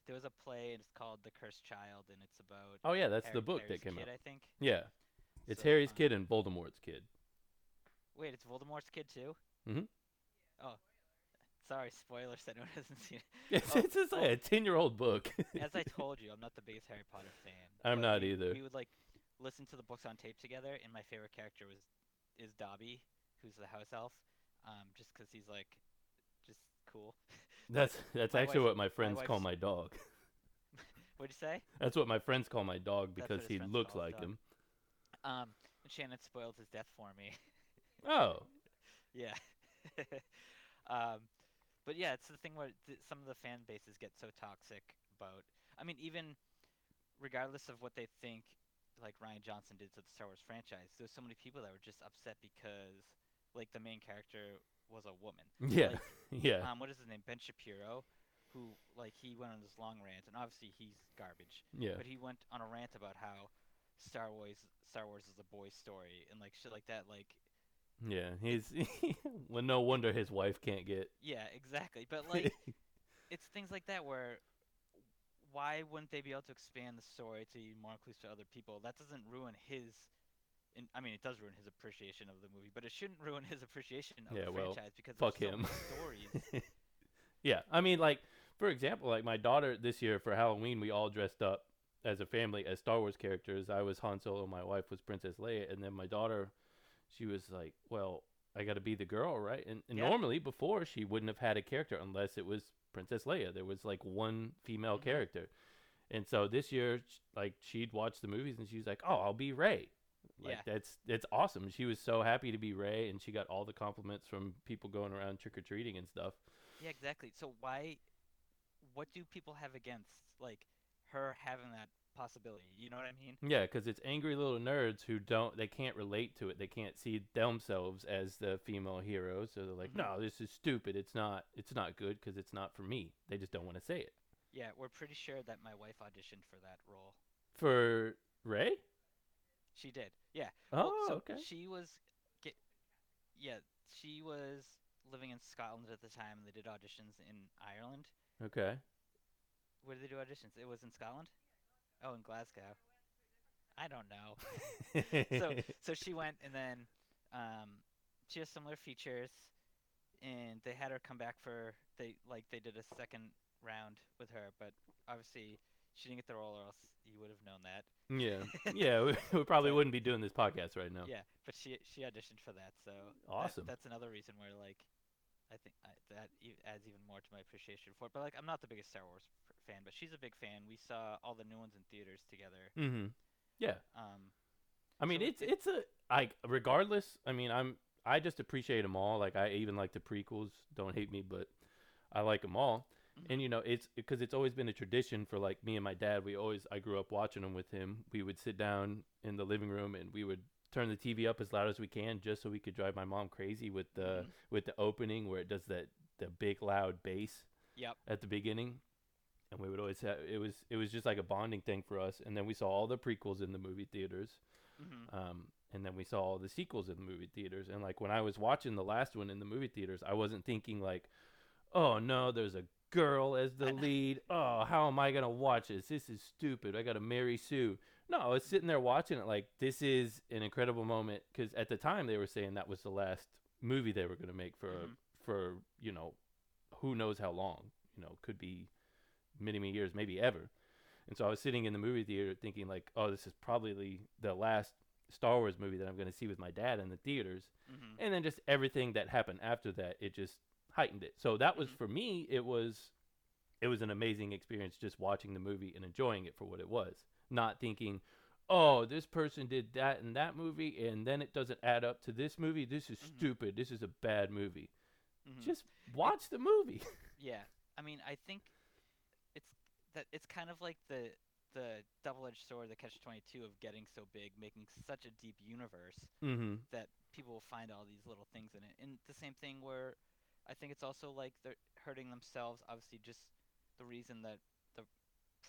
Speaker 1: there was a play and it's called The Cursed Child, and it's about
Speaker 2: Oh yeah, that's
Speaker 1: Harry-
Speaker 2: the book
Speaker 1: Harry's
Speaker 2: that came
Speaker 1: kid,
Speaker 2: out.
Speaker 1: I think.
Speaker 2: Yeah, it's
Speaker 1: So,
Speaker 2: Harry's
Speaker 1: um,
Speaker 2: kid and Voldemort's kid.
Speaker 1: Wait, it's Voldemort's kid too.
Speaker 2: Mm Mhm.
Speaker 1: Oh, sorry, spoilers one hasn't seen. it.
Speaker 2: It's,
Speaker 1: Oh,
Speaker 2: it's just like
Speaker 1: well,
Speaker 2: a ten-year-old book.
Speaker 1: As I told you, I'm not the biggest Harry Potter fan.
Speaker 2: I'm not
Speaker 1: we,
Speaker 2: either.
Speaker 1: We would like listen to the books on tape together, and my favorite character was is Dobby, who's the house elf. Um, just because he's like, just cool.
Speaker 2: that's that's actually
Speaker 1: wife's-
Speaker 2: what my friends call my dog.
Speaker 1: What'd you say?
Speaker 2: That's what my friends call my dog because he looks like him.
Speaker 1: Um, Shannon spoiled his death for me.
Speaker 2: Oh,
Speaker 1: yeah. um, But yeah, it's the thing where th- some of the fan bases get so toxic about. I mean, even regardless of what they think, like Rian Johnson did to the Star Wars franchise, there's so many people that were just upset because, like, the main character was a woman.
Speaker 2: Yeah,
Speaker 1: Like,
Speaker 2: yeah,
Speaker 1: Um, what is his name? Ben Shapiro, who like he went on this long rant, and obviously he's garbage.
Speaker 2: yeah.
Speaker 1: But he went on a rant about how Star Wars Star Wars is a boy's story and like shit like that. Like,
Speaker 2: Yeah, he's well. No wonder his wife can't get.
Speaker 1: yeah, exactly. But like, it's things like that where why wouldn't they be able to expand the story to be more inclusive to other people? That doesn't ruin his. In, I mean, it does ruin his appreciation of the movie, but it shouldn't ruin his appreciation of
Speaker 2: Yeah,
Speaker 1: the
Speaker 2: well,
Speaker 1: franchise because
Speaker 2: fuck
Speaker 1: there's so
Speaker 2: him.
Speaker 1: stories.
Speaker 2: yeah, I mean, like for example, like my daughter this year for Halloween, we all dressed up as a family as Star Wars characters. I was Han Solo, my wife was Princess Leia, and then my daughter, she was like, "Well, I got to be the girl, right?" And, and
Speaker 1: Yeah.
Speaker 2: normally before she wouldn't have had a character unless it was Princess Leia. There was like one female
Speaker 1: Mhm.
Speaker 2: character, and so this year, like she'd watch the movies and she was like, "Oh, I'll be Rey." Like
Speaker 1: Yeah.
Speaker 2: that's that's awesome. She was so happy to be Rey, and she got all the compliments from people going around trick or treating and stuff.
Speaker 1: Yeah, exactly. So why what do people have against like her having that possibility? You know what I mean?
Speaker 2: Yeah, because it's angry little nerds who don't, they can't relate to it. They can't see themselves as the female hero, So they're like,
Speaker 1: Mhm.
Speaker 2: no, this is stupid. It's not, it's not good because it's not for me. They just don't want to say it.
Speaker 1: Yeah, we're pretty sure that my wife auditioned for that role.
Speaker 2: For Rey?
Speaker 1: She did. Yeah.
Speaker 2: Oh,
Speaker 1: Well, so
Speaker 2: okay.
Speaker 1: She was get Yeah, she was living in Scotland at the time and they did auditions in Ireland.
Speaker 2: Okay.
Speaker 1: Where did they do auditions? It was in Scotland? Oh, in Glasgow. I don't know. so so she went and then um she has similar features and they had her come back for they like they did a second round with her but obviously she didn't get the role or else you would have known that
Speaker 2: yeah. Yeah. We, we probably wouldn't be doing this podcast right now.
Speaker 1: yeah but she she auditioned for that so that-
Speaker 2: Awesome.
Speaker 1: that's another reason where like i think I, that adds even more to my appreciation for it but like i'm not the biggest star wars fan but she's a big fan we saw all the new ones in theaters together
Speaker 2: Mm-hmm. Yeah.
Speaker 1: um
Speaker 2: I mean,
Speaker 1: So
Speaker 2: it's
Speaker 1: it-
Speaker 2: it's a like regardless. I mean, I'm I just appreciate them all. Like I even like the prequels. Don't hate me, but I like them all.
Speaker 1: Mhm.
Speaker 2: And you know, it's because it's always been a tradition for like me and my dad. We always I grew up watching them with him. We would sit down in the living room and we would turn the TV up as loud as we can just so we could drive my mom crazy with the
Speaker 1: Mhm.
Speaker 2: with the opening where it does that the big loud bass
Speaker 1: Yep.
Speaker 2: at the beginning. And we would always have it was it was just like a bonding thing for us. And then we saw all the prequels in the movie theaters.
Speaker 1: hmm
Speaker 2: Um, and then we saw all the sequels in the movie theaters. And like when I was watching the last one in the movie theaters, I wasn't thinking like, "Oh no, there's a girl as the lead. Oh, how am I gonna watch this? This is stupid. I gotta marry Sue." No, I was sitting there watching it like this is an incredible moment because at the time they were saying that was the last movie they were gonna make for
Speaker 1: Mhm.
Speaker 2: for you know who knows how long. You know, could be many many years, maybe ever. And so I was sitting in the movie theater thinking like, oh, this is probably the last Star Wars movie that I'm going to see with my dad in the theaters.
Speaker 1: hmm
Speaker 2: And then just everything that happened after that, it just heightened it. So that was
Speaker 1: Mhm.
Speaker 2: for me, it was it was an amazing experience just watching the movie and enjoying it for what it was. Not thinking, "Oh, this person did that in that movie and then it doesn't add up to this movie. This is
Speaker 1: Mhm.
Speaker 2: stupid. This is a bad movie."
Speaker 1: hmm
Speaker 2: Just watch the movie.
Speaker 1: Yeah, I mean, I think it's that it's kind of like the the double-edged sword, the catch-22 of getting so big, making such a deep universe
Speaker 2: mhm.
Speaker 1: that people will find all these little things in it. And the same thing where I think it's also like they're hurting themselves. Obviously, just the reason that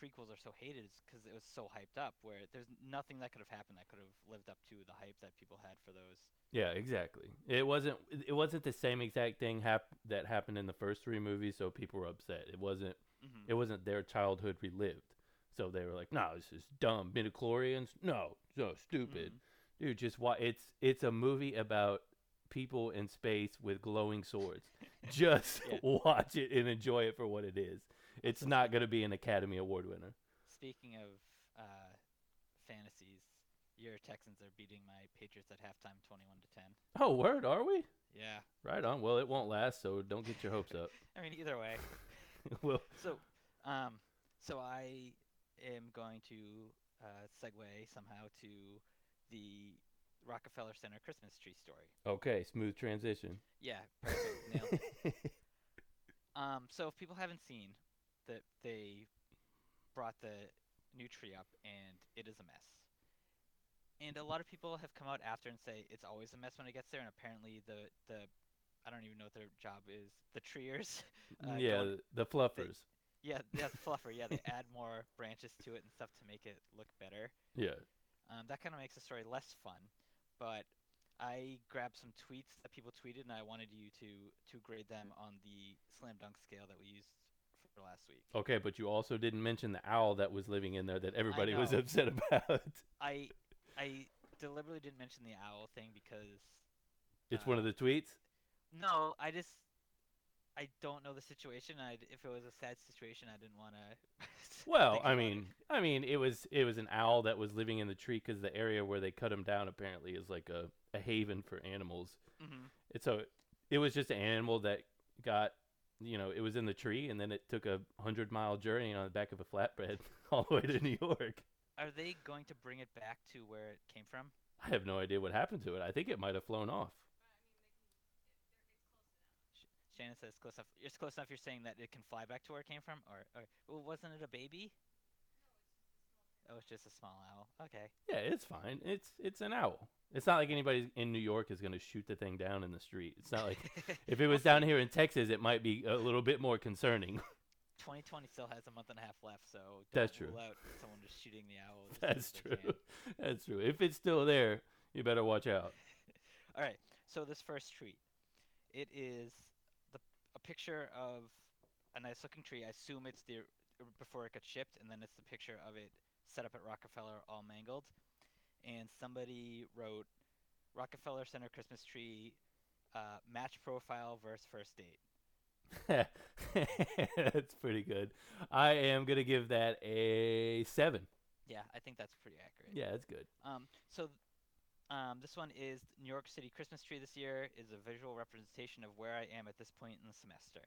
Speaker 1: prequels are so hated is because it was so hyped up. Where there's nothing that could have happened that could have lived up to the hype that people had for those.
Speaker 2: Yeah, exactly. It wasn't it wasn't the same exact thing hap- that happened in the first three movies, so people were upset. It wasn't
Speaker 1: hmm
Speaker 2: it wasn't their childhood relived. So they were like, "No, this is dumb. Midichlorians? No, so stupid."
Speaker 1: Mm-hmm.
Speaker 2: Dude, just why it's it's a movie about people in space with glowing swords. Just
Speaker 1: Yeah.
Speaker 2: watch it and enjoy it for what it is. It's not going to be an Academy Award winner.
Speaker 1: Speaking of uh, fantasies, your Texans are beating my Patriots at halftime, twenty-one to ten.
Speaker 2: Oh, word, are we?
Speaker 1: Yeah,
Speaker 2: Right on. Well, it won't last, so don't get your hopes up.
Speaker 1: I mean either way.
Speaker 2: well,
Speaker 1: So, um, so I am going to uh, segue somehow to the Rockefeller Center Christmas tree story.
Speaker 2: okay, smooth transition.
Speaker 1: Yeah, perfect. Nailed it. Um, so if people haven't seen that they brought the new tree up and it is a mess. And a lot of people have come out after and say it's always a mess when it gets there and apparently the the I don't even know what their job is. The treers. Uh,
Speaker 2: yeah, the fluffers.
Speaker 1: yeah, yeah, the fluffer. Yeah, they add more branches to it and stuff to make it look better.
Speaker 2: Yeah.
Speaker 1: Um, that kind of makes the story less fun. But I grabbed some tweets that people tweeted, and I wanted you to to grade them on the slam dunk scale that we used last week.
Speaker 2: Okay, but you also didn't mention the owl that was living in there that everybody was upset about.
Speaker 1: I I deliberately didn't mention the owl thing because
Speaker 2: It's one of
Speaker 1: Uh,
Speaker 2: the tweets.
Speaker 1: no, I just I don't know the situation. I if it was a sad situation, I didn't want to.
Speaker 2: Well, I mean, I mean, it was it was an owl that was living in the tree because the area where they cut him down apparently is like a, a haven for animals.
Speaker 1: hmm
Speaker 2: It's so it was just an animal that got you know it was in the tree and then it took a hundred mile journey on the back of a flatbread all the way to New York.
Speaker 1: Are they going to bring it back to where it came from?
Speaker 2: I have no idea what happened to it. I think it might have flown off.
Speaker 1: Shannon says close enough. It's close enough. You're saying that it can fly back to where it came from, or, or well, wasn't it a baby? Oh, it's just a small owl. Okay.
Speaker 2: Yeah, it's fine. It's it's an owl. It's not like anybody in New York is going to shoot the thing down in the street. It's not like if it was down here in Texas, it might be a little bit more concerning.
Speaker 1: 2020 still has a month and a half left, so don't
Speaker 2: That's true.
Speaker 1: out someone just shooting the owl.
Speaker 2: That's true. That's true. If it's still there, you better watch out.
Speaker 1: All right. So this first tree, it is the a picture of a nice looking tree. I assume it's the before it got shipped, and then it's the picture of it set up at Rockefeller, all mangled. And somebody wrote Rockefeller Center Christmas tree, uh, match profile versus first date.
Speaker 2: That's pretty good. I am gonna give that a seven.
Speaker 1: Yeah, I think that's pretty accurate.
Speaker 2: Yeah, that's good.
Speaker 1: Um, so, um, this one is New York City Christmas tree this year is a visual representation of where I am at this point in the semester.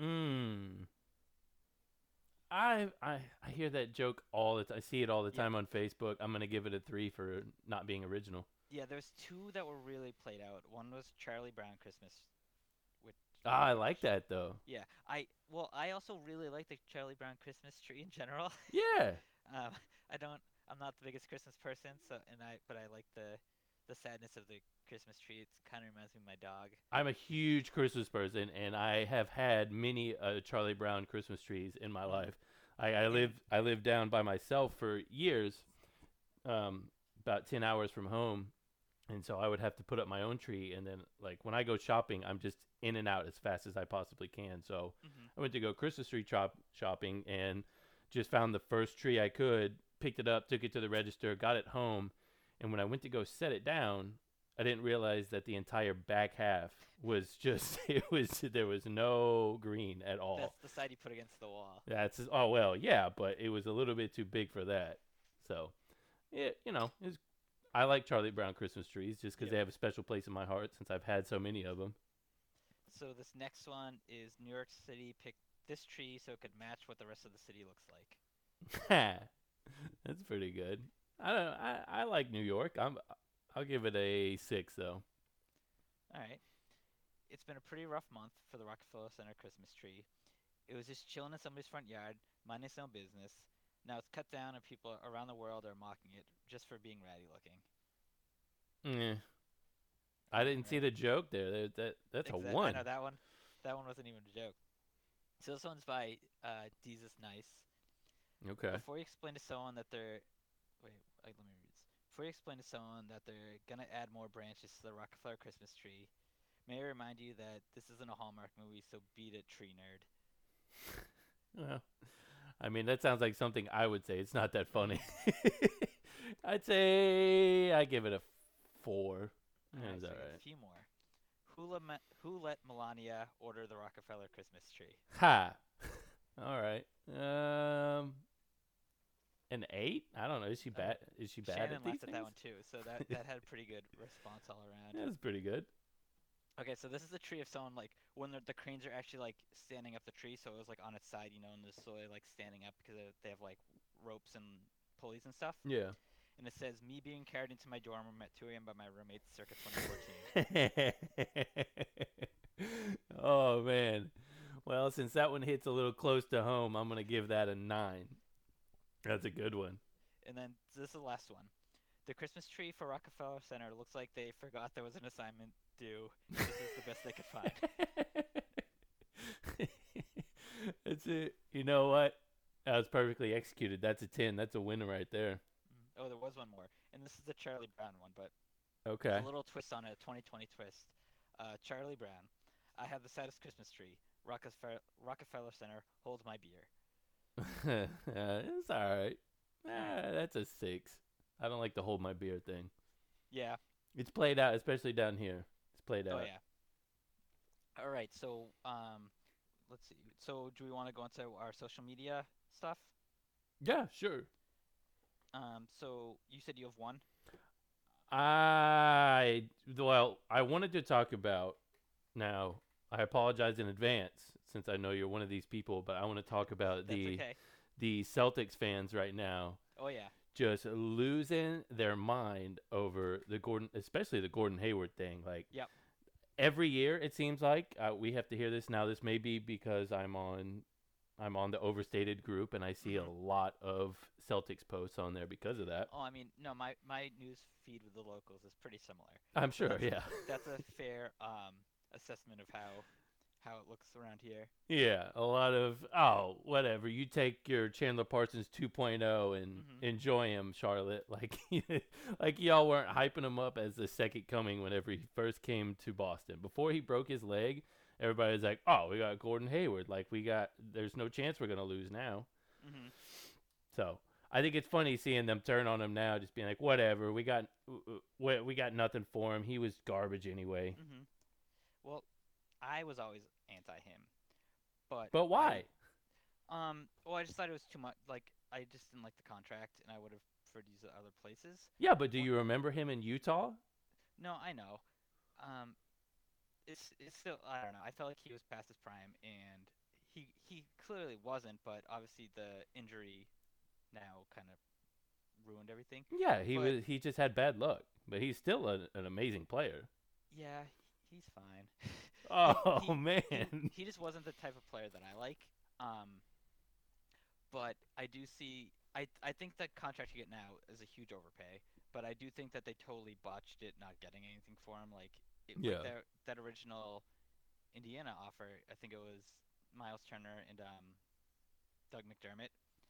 Speaker 2: Mm. I I I hear that joke all the time. I see it all the time on Facebook. I'm gonna give it a three for not being original.
Speaker 1: Yeah, there's two that were really played out. One was Charlie Brown Christmas, which
Speaker 2: Ah, I like that though.
Speaker 1: Yeah, I well, I also really like the Charlie Brown Christmas tree in general.
Speaker 2: Yeah.
Speaker 1: um, I don't, I'm not the biggest Christmas person, so and I, but I like the, the sadness of the Christmas tree. It kind of reminds me of my dog.
Speaker 2: I'm a huge Christmas person, and I have had many uh, Charlie Brown Christmas trees in my life. I, I live I lived down by myself for years, um, about ten hours from home, and so I would have to put up my own tree. And then, like when I go shopping, I'm just in and out as fast as I possibly can. So
Speaker 1: hmm
Speaker 2: I went to go Christmas tree chop shopping and just found the first tree I could, picked it up, took it to the register, got it home, and when I went to go set it down, I didn't realize that the entire back half was just it was there was no green at all.
Speaker 1: That's the side you put against the wall.
Speaker 2: That's oh well, yeah, but it was a little bit too big for that. So, it you know, it's I like Charlie Brown Christmas trees just because
Speaker 1: Yep.
Speaker 2: they have a special place in my heart since I've had so many of them.
Speaker 1: So this next one is New York City picked this tree so it could match what the rest of the city looks like.
Speaker 2: That's pretty good. I don't. I, I like New York. I'm. I'll give it a six though.
Speaker 1: All right. It's been a pretty rough month for the Rockefeller Center Christmas tree. It was just chilling in somebody's front yard, minding its own business. Now it's cut down, and people around the world are mocking it just for being ratty looking.
Speaker 2: Yeah. I didn't see the joke there. That, that that's
Speaker 1: Exact-
Speaker 2: a one.
Speaker 1: I know that one. That one wasn't even a joke. So this one's by uh, Jesus Nice.
Speaker 2: Okay.
Speaker 1: Before you explain to someone that they're, wait, let me. Before you explain to someone that they're gonna add more branches to the Rockefeller Christmas tree, may I remind you that this isn't a Hallmark movie, so beat it, tree nerd.
Speaker 2: Well, I mean that sounds like something I would say. It's not that funny. I'd say I give it a four. Yeah,
Speaker 1: Alright, so we. A few more. Who, let who let Melania order the Rockefeller Christmas tree?
Speaker 2: Ha. All right. Um. An eight? I don't know. Is she
Speaker 1: Uh,
Speaker 2: bad? Is she bad
Speaker 1: Shannon
Speaker 2: at these
Speaker 1: laughed at that one too, so that that had a pretty good response all around.
Speaker 2: That was pretty good.
Speaker 1: Okay, so this is a tree of someone like when the, the cranes are actually like standing up the tree, so it was like on its side, you know, in the soil, like standing up because they have like ropes and pulleys and stuff.
Speaker 2: Yeah.
Speaker 1: And it says, "Me being carried into my dorm room at 2 a.m. by my roommates, circa 2014."
Speaker 2: oh man. Well, since that one hits a little close to home, I'm gonna give that a nine. That's a good one.
Speaker 1: And then this is the last one. The Christmas tree for Rockefeller Center looks like they forgot there was an assignment due. This is the best they could find.
Speaker 2: That's it. You know what? That was perfectly executed. That's a ten. That's a winner right there.
Speaker 1: Mm. Oh, there was one more, and this is the Charlie Brown one, but
Speaker 2: Okay.
Speaker 1: a little twist on it, a 2020 twist. Uh, Charlie Brown. I have the saddest Christmas tree. Rockefeller, Rockefeller Center holds my beer.
Speaker 2: uh, it's all right. Ah, that's a six. I don't like to hold my beer thing.
Speaker 1: Yeah.
Speaker 2: It's played out, especially down here. It's played out.
Speaker 1: Oh yeah. All right. So um, let's see. So do we want to go into our social media stuff?
Speaker 2: Yeah, sure.
Speaker 1: Um, so you said you have one.
Speaker 2: I well, I wanted to talk about now. I apologize in advance since I know you're one of these people, but I want to talk about
Speaker 1: That's
Speaker 2: the
Speaker 1: okay.
Speaker 2: the Celtics fans right now
Speaker 1: Oh yeah.
Speaker 2: just losing their mind over the Gordon, especially the Gordon Hayward thing. Like,
Speaker 1: Yep.
Speaker 2: every year it seems like uh, we have to hear this. Now, this may be because I'm on, I'm on the overstated group, and I see a
Speaker 1: Mhm.
Speaker 2: lot of Celtics posts on there because of that.
Speaker 1: Oh, I mean, no, my my news feed with the locals is pretty similar.
Speaker 2: I'm sure,
Speaker 1: that's-
Speaker 2: yeah,
Speaker 1: That's a fair um assessment of how how it looks around here.
Speaker 2: yeah, a lot of oh, whatever. You take your Chandler Parsons 2.0 and
Speaker 1: Mhm.
Speaker 2: enjoy him, Charlotte. Like, like y'all weren't hyping him up as the second coming whenever he first came to Boston. Before he broke his leg, everybody was like, "Oh, we got Gordon Hayward. Like, we got. There's no chance we're gonna lose now."
Speaker 1: hmm
Speaker 2: So I think it's funny seeing them turn on him now, just being like, "Whatever. We got, we, we got nothing for him. He was garbage anyway."
Speaker 1: hmm Well, I was always anti him, but
Speaker 2: But
Speaker 1: I-
Speaker 2: why?
Speaker 1: um, well, I just thought it was too much. Like, I just didn't like the contract, and I would have preferred to use it other places.
Speaker 2: Yeah, but do you remember him in Utah?
Speaker 1: No, I know. Um, it's it's still I don't know. I felt like he was past his prime, and he he clearly wasn't. But obviously the injury now kind of ruined everything.
Speaker 2: Yeah, he
Speaker 1: But-
Speaker 2: was. He just had bad luck, but he's still a, an amazing player.
Speaker 1: Yeah, he's fine.
Speaker 2: Oh
Speaker 1: he-
Speaker 2: man.
Speaker 1: he just wasn't the type of player that I like. Um, but I do see. I I think the contract you get now is a huge overpay. But I do think that they totally botched it, not getting anything for him. Like, it,
Speaker 2: Yeah.
Speaker 1: their, that original Indiana offer. I think it was Myles Turner and um, Doug McDermott.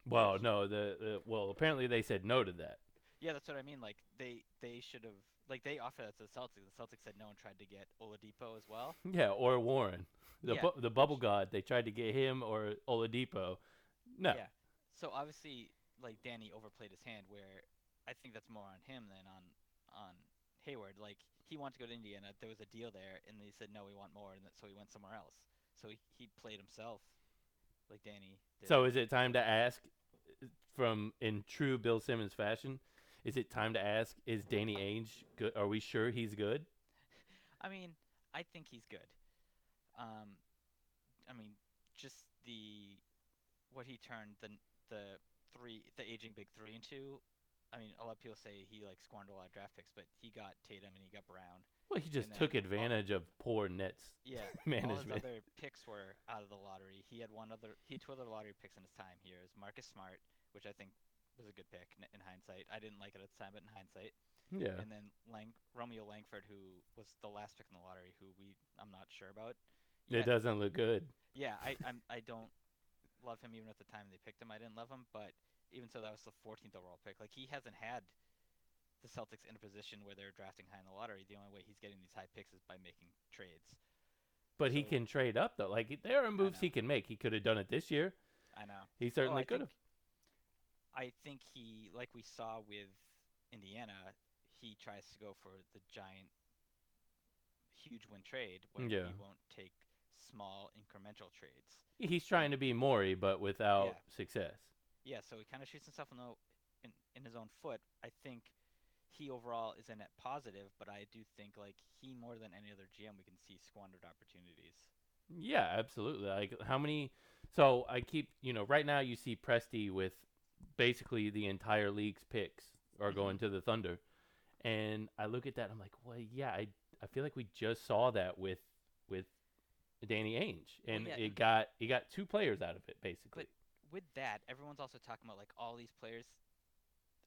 Speaker 2: Well, no, the, the well apparently they said no to that.
Speaker 1: Yeah, that's what I mean. Like they they should have like they offered that to the Celtics. The Celtics said no and tried to get Oladipo as well.
Speaker 2: Yeah, or Warren, the
Speaker 1: Yeah,
Speaker 2: bu- the bubble god. They tried to get him or Oladipo. No.
Speaker 1: Yeah. So obviously, like Danny overplayed his hand. Where I think that's more on him than on on Hayward. Like he wanted to go to Indiana. There was a deal there, and they said no, we want more, and that, so he went somewhere else. So he, he played himself, like Danny. Did.
Speaker 2: So is it time to ask, from in true Bill Simmons fashion, is it time to ask, is Danny Ainge good? Are we sure he's good?
Speaker 1: I mean, I think he's good. Um, I mean, just the what he turned the the three the aging big three into. I mean, a lot of people say he like squandered a lot of draft picks, but he got Tatum and he got Brown.
Speaker 2: Well, he just took advantage of poor Nets
Speaker 1: Yeah, all his
Speaker 2: management.
Speaker 1: other picks were out of the lottery. He had one other. He had two other lottery picks in his time here. Is Marcus Smart, which I think was a good pick in, in hindsight. I didn't like it at the time, but in hindsight.
Speaker 2: Yeah.
Speaker 1: And then Lang- Romeo Langford, who was the last pick in the lottery, who we I'm not sure about.
Speaker 2: It doesn't look good.
Speaker 1: yeah, I I'm, I don't love him even at the time they picked him. I didn't love him, but even so, that was the 14th overall pick. Like he hasn't had the Celtics in a position where they're drafting high in the lottery. The only way he's getting these high picks is by making trades.
Speaker 2: But he can trade up though. Like there are moves he can make. He could have done it this year.
Speaker 1: I know.
Speaker 2: He certainly oh,
Speaker 1: I
Speaker 2: could have.
Speaker 1: I think he, like we saw with Indiana, he tries to go for the giant, huge win trade where
Speaker 2: Yeah.
Speaker 1: he won't take small incremental trades.
Speaker 2: He's trying to be Morey, but without
Speaker 1: Yeah.
Speaker 2: success.
Speaker 1: Yeah, so he kind of shoots himself in the in, in his own foot. I think he overall is a net positive, but I do think like he more than any other GM we can see squandered opportunities.
Speaker 2: Yeah, absolutely. Like how many? So I keep you know right now you see Presti with basically the entire league's picks are
Speaker 1: Mhm.
Speaker 2: going to the Thunder, and I look at that I'm like, well, yeah, I I feel like we just saw that with with Danny Ainge,
Speaker 1: Well,
Speaker 2: and
Speaker 1: yeah,
Speaker 2: it got he got two players out of it basically.
Speaker 1: But with that, everyone's also talking about like all these players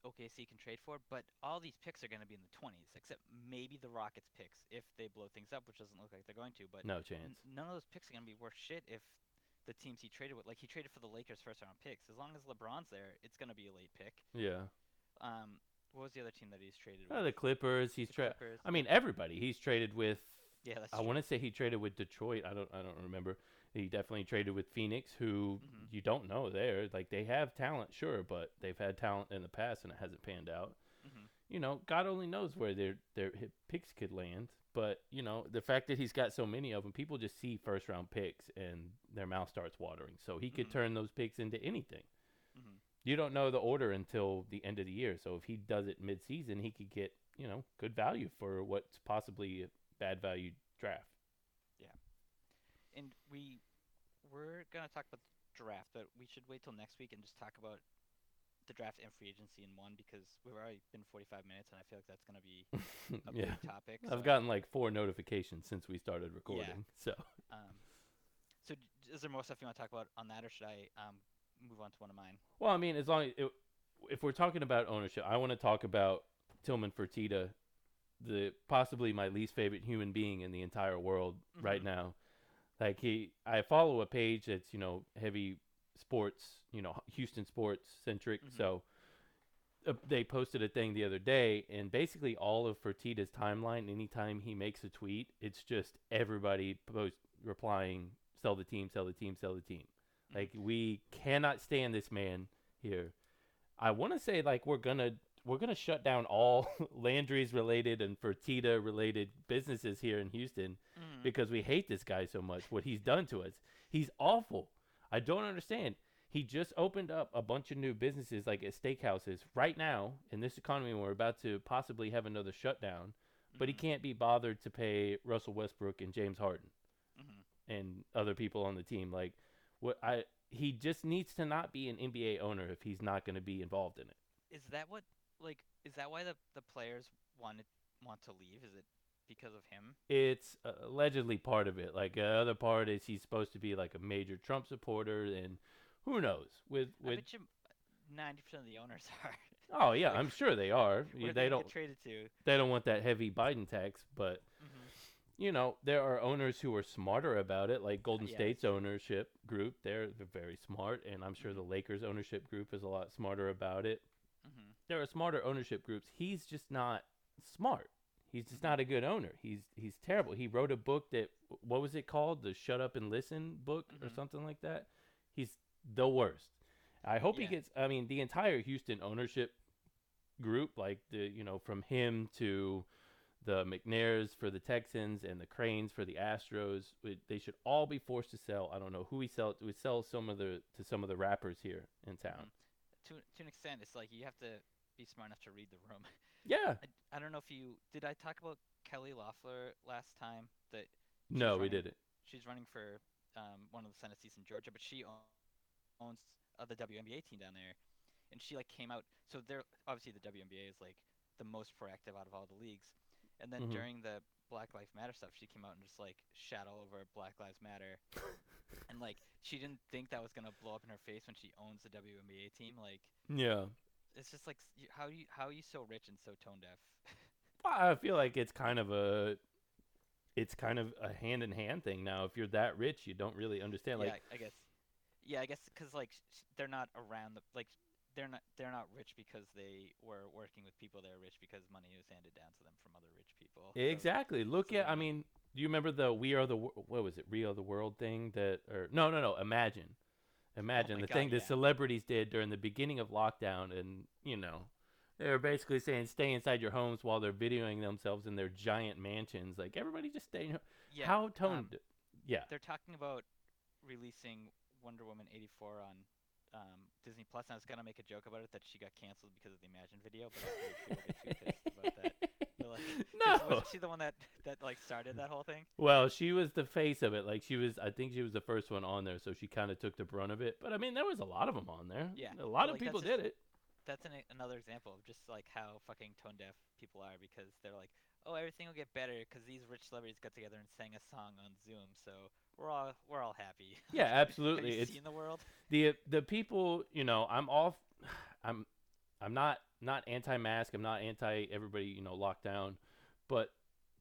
Speaker 1: OKC can trade for, but all these picks are going to be in the 20s, except maybe the Rockets picks if they blow things up, which doesn't look like they're going to. But
Speaker 2: no
Speaker 1: n-
Speaker 2: chance.
Speaker 1: none of those picks are going to be worth shit if the teams he traded with, like he traded for the Lakers first round picks. As long as LeBron's there, it's going to be a late pick.
Speaker 2: Yeah.
Speaker 1: Um, what was the other team that he's traded
Speaker 2: Oh,
Speaker 1: with?
Speaker 2: the Clippers. He's
Speaker 1: The
Speaker 2: tra-
Speaker 1: Clippers.
Speaker 2: I mean, everybody. He's traded with.
Speaker 1: yeah, that's
Speaker 2: I want to say he traded with Detroit. I don't. I don't remember. He definitely traded with Phoenix, who
Speaker 1: Mhm.
Speaker 2: you don't know there. Like they have talent, sure, but they've had talent in the past and it hasn't panned out.
Speaker 1: Mhm.
Speaker 2: You know, God only knows where their their picks could land. But you know, the fact that he's got so many of them, people just see first round picks and their mouth starts watering. So he could
Speaker 1: Mhm.
Speaker 2: turn those picks into anything.
Speaker 1: Mhm.
Speaker 2: You don't know the order until the end of the year. So if he does it mid season, he could get you know good value for what's possibly a bad value draft.
Speaker 1: Yeah, and we we're gonna talk about the draft, but we should wait till next week and just talk about the draft and free agency in one because we've already been 45 minutes, and I feel like that's gonna be a
Speaker 2: yeah.
Speaker 1: big topic.
Speaker 2: I've gotten like four notifications since we started recording. So
Speaker 1: Um, so is there more stuff you want to talk about on that, or should I um move on to one of mine?
Speaker 2: Well, I mean, as long as it, if we're talking about ownership, I want to talk about Tillman Fertitta, the possibly my least favorite human being in the entire world right
Speaker 1: Mhm.
Speaker 2: now. Like he, I follow a page that's you know heavy sports, you know Houston sports centric.
Speaker 1: Mhm.
Speaker 2: So uh, they posted a thing the other day, and basically all of Fertitta's timeline, anytime he makes a tweet, it's just everybody post replying, "Sell the team, sell the team, sell the team."
Speaker 1: Mhm.
Speaker 2: Like we cannot stand this man here. I want to say like we're gonna we're gonna shut down all Landry's related and Fertitta related businesses here in Houston
Speaker 1: Mhm.
Speaker 2: because we hate this guy so much. What he's done to us, he's awful. I don't understand. He just opened up a bunch of new businesses like at steakhouses right now in this economy. We're about to possibly have another shutdown, but he
Speaker 1: Mhm.
Speaker 2: can't be bothered to pay Russell Westbrook and James Harden
Speaker 1: Mhm.
Speaker 2: and other people on the team. Like what I he just needs to not be an NBA owner if he's not going to be involved in it.
Speaker 1: Is that what like is that why the the players wanted want to leave? Is it because of him?
Speaker 2: It's uh, allegedly part of it. Like the other part is he's supposed to be like a major Trump supporter, and who knows with with.
Speaker 1: ninety percent of the owners are.
Speaker 2: Oh yeah, I'm sure they are.
Speaker 1: Are
Speaker 2: they don't
Speaker 1: get traded to.
Speaker 2: they don't want that heavy Biden tax, but
Speaker 1: Mhm.
Speaker 2: you know there are owners who are smarter about it, like Golden
Speaker 1: Yeah,
Speaker 2: State's ownership group. They're they're very smart, and I'm sure the Lakers ownership group is a lot smarter about it.
Speaker 1: Mhm.
Speaker 2: there are smarter ownership groups. He's just not smart. He's just not a good owner. He's he's terrible. He wrote a book that what was it called? The Shut Up and Listen book or
Speaker 1: Mhm.
Speaker 2: something like that. He's the worst. I hope
Speaker 1: Yeah.
Speaker 2: he gets I mean the entire Houston ownership group like the you know from him to the McNairs for the Texans and the Cranes for the Astros, they should all be forced to sell. I don't know who we sell. We sell some of the to some of the rappers here in town.
Speaker 1: To to an extent, it's like you have to be smart enough to read the room.
Speaker 2: Yeah.
Speaker 1: I, I don't know if you did. I talk about Kelly Loeffler last time. That
Speaker 2: No, we didn't.
Speaker 1: she's running for um, one of the Senate seats in Georgia, but she own- owns uh, the WNBA team down there, and she like came out. So they're obviously the WNBA is like the most proactive out of all the leagues, and then
Speaker 2: Mhm.
Speaker 1: during the Black Lives Matter stuff, she came out and just like shat all over Black Lives Matter, and like she didn't think that was gonna blow up in her face when she owns the WNBA team. Like
Speaker 2: Yeah.
Speaker 1: It's just like how you how are you so rich and so tone deaf?
Speaker 2: I feel like it's kind of a it's kind of a hand in hand thing now. If you're that rich, you don't really understand. Like,
Speaker 1: yeah, I guess. Yeah, I guess because like they're not around the like they're not they're not rich because they were working with people that are rich because money was handed down to them from other rich people. So-
Speaker 2: exactly. Look
Speaker 1: so
Speaker 2: at. I mean, do you remember the "We Are the what was it? We Are the World" thing that or no, no, no. Imagine, imagine
Speaker 1: Oh
Speaker 2: the
Speaker 1: God,
Speaker 2: thing the celebrities did during the beginning of lockdown, and you know. They were basically saying stay inside your homes while they're videoing themselves in their giant mansions. Like everybody just stay. In your,
Speaker 1: yeah,
Speaker 2: How
Speaker 1: um,
Speaker 2: toned? yeah.
Speaker 1: they're talking about releasing Wonder Woman eighty four on um, Disney Plus. And I was gonna make a joke about it that she got canceled because of the Imagine video, but I figured people get about that. Like,
Speaker 2: no.
Speaker 1: she the one that that like started that whole thing?
Speaker 2: Well, she was the face of it. Like she was, I think she was the first one on there, so she kind of took the brunt of it. But I mean, there was a lot of them on there.
Speaker 1: Yeah,
Speaker 2: a lot
Speaker 1: but,
Speaker 2: of
Speaker 1: like,
Speaker 2: people did it.
Speaker 1: that's an, another example of just like how fucking tone deaf people are because they're like, oh, everything will get better because these rich celebrities got together and sang a song on Zoom, so we're all we're all happy.
Speaker 2: Yeah, absolutely.
Speaker 1: you
Speaker 2: It's
Speaker 1: seen the world?
Speaker 2: the the people you know i'm off i'm i'm not not anti-mask i'm not anti everybody you know locked down but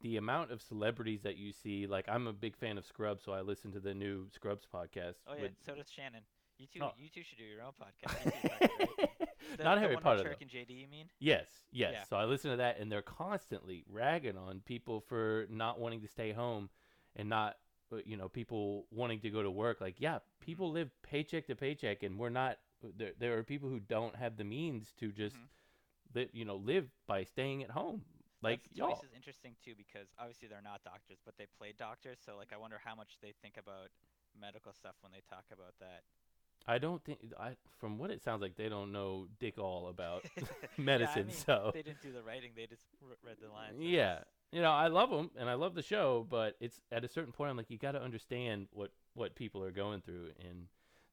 Speaker 2: the amount of celebrities that you see like i'm a big fan of scrubs so i listen to the new scrubs podcast
Speaker 1: Oh yeah,
Speaker 2: with-
Speaker 1: so does Shannon. You two,
Speaker 2: Oh.
Speaker 1: you two should do your own podcast. You two fucking. The-
Speaker 2: not
Speaker 1: the
Speaker 2: harry potter
Speaker 1: Turk
Speaker 2: though.
Speaker 1: and JD, you mean?
Speaker 2: yes yes
Speaker 1: Yeah.
Speaker 2: so i listen to that and they're constantly ragging on people for not wanting to stay home and not uh, you know people wanting to go to work like yeah people live paycheck to paycheck and we're not there, there are people who don't have the means to just
Speaker 1: Mhm.
Speaker 2: li- you know live by staying at home like
Speaker 1: That's
Speaker 2: y'all
Speaker 1: is interesting too because obviously they're not doctors, but they play doctors. So like, I wonder how much they think about medical stuff when they talk about that.
Speaker 2: I don't think I from what it sounds like they don't know dick all about
Speaker 1: Yeah, I
Speaker 2: medicine.
Speaker 1: mean,
Speaker 2: so
Speaker 1: They didn't do the writing; they just r- read the lines.
Speaker 2: yeah, you know I love them and I love the show, but it's at a certain point I'm like you got to understand what what people are going through and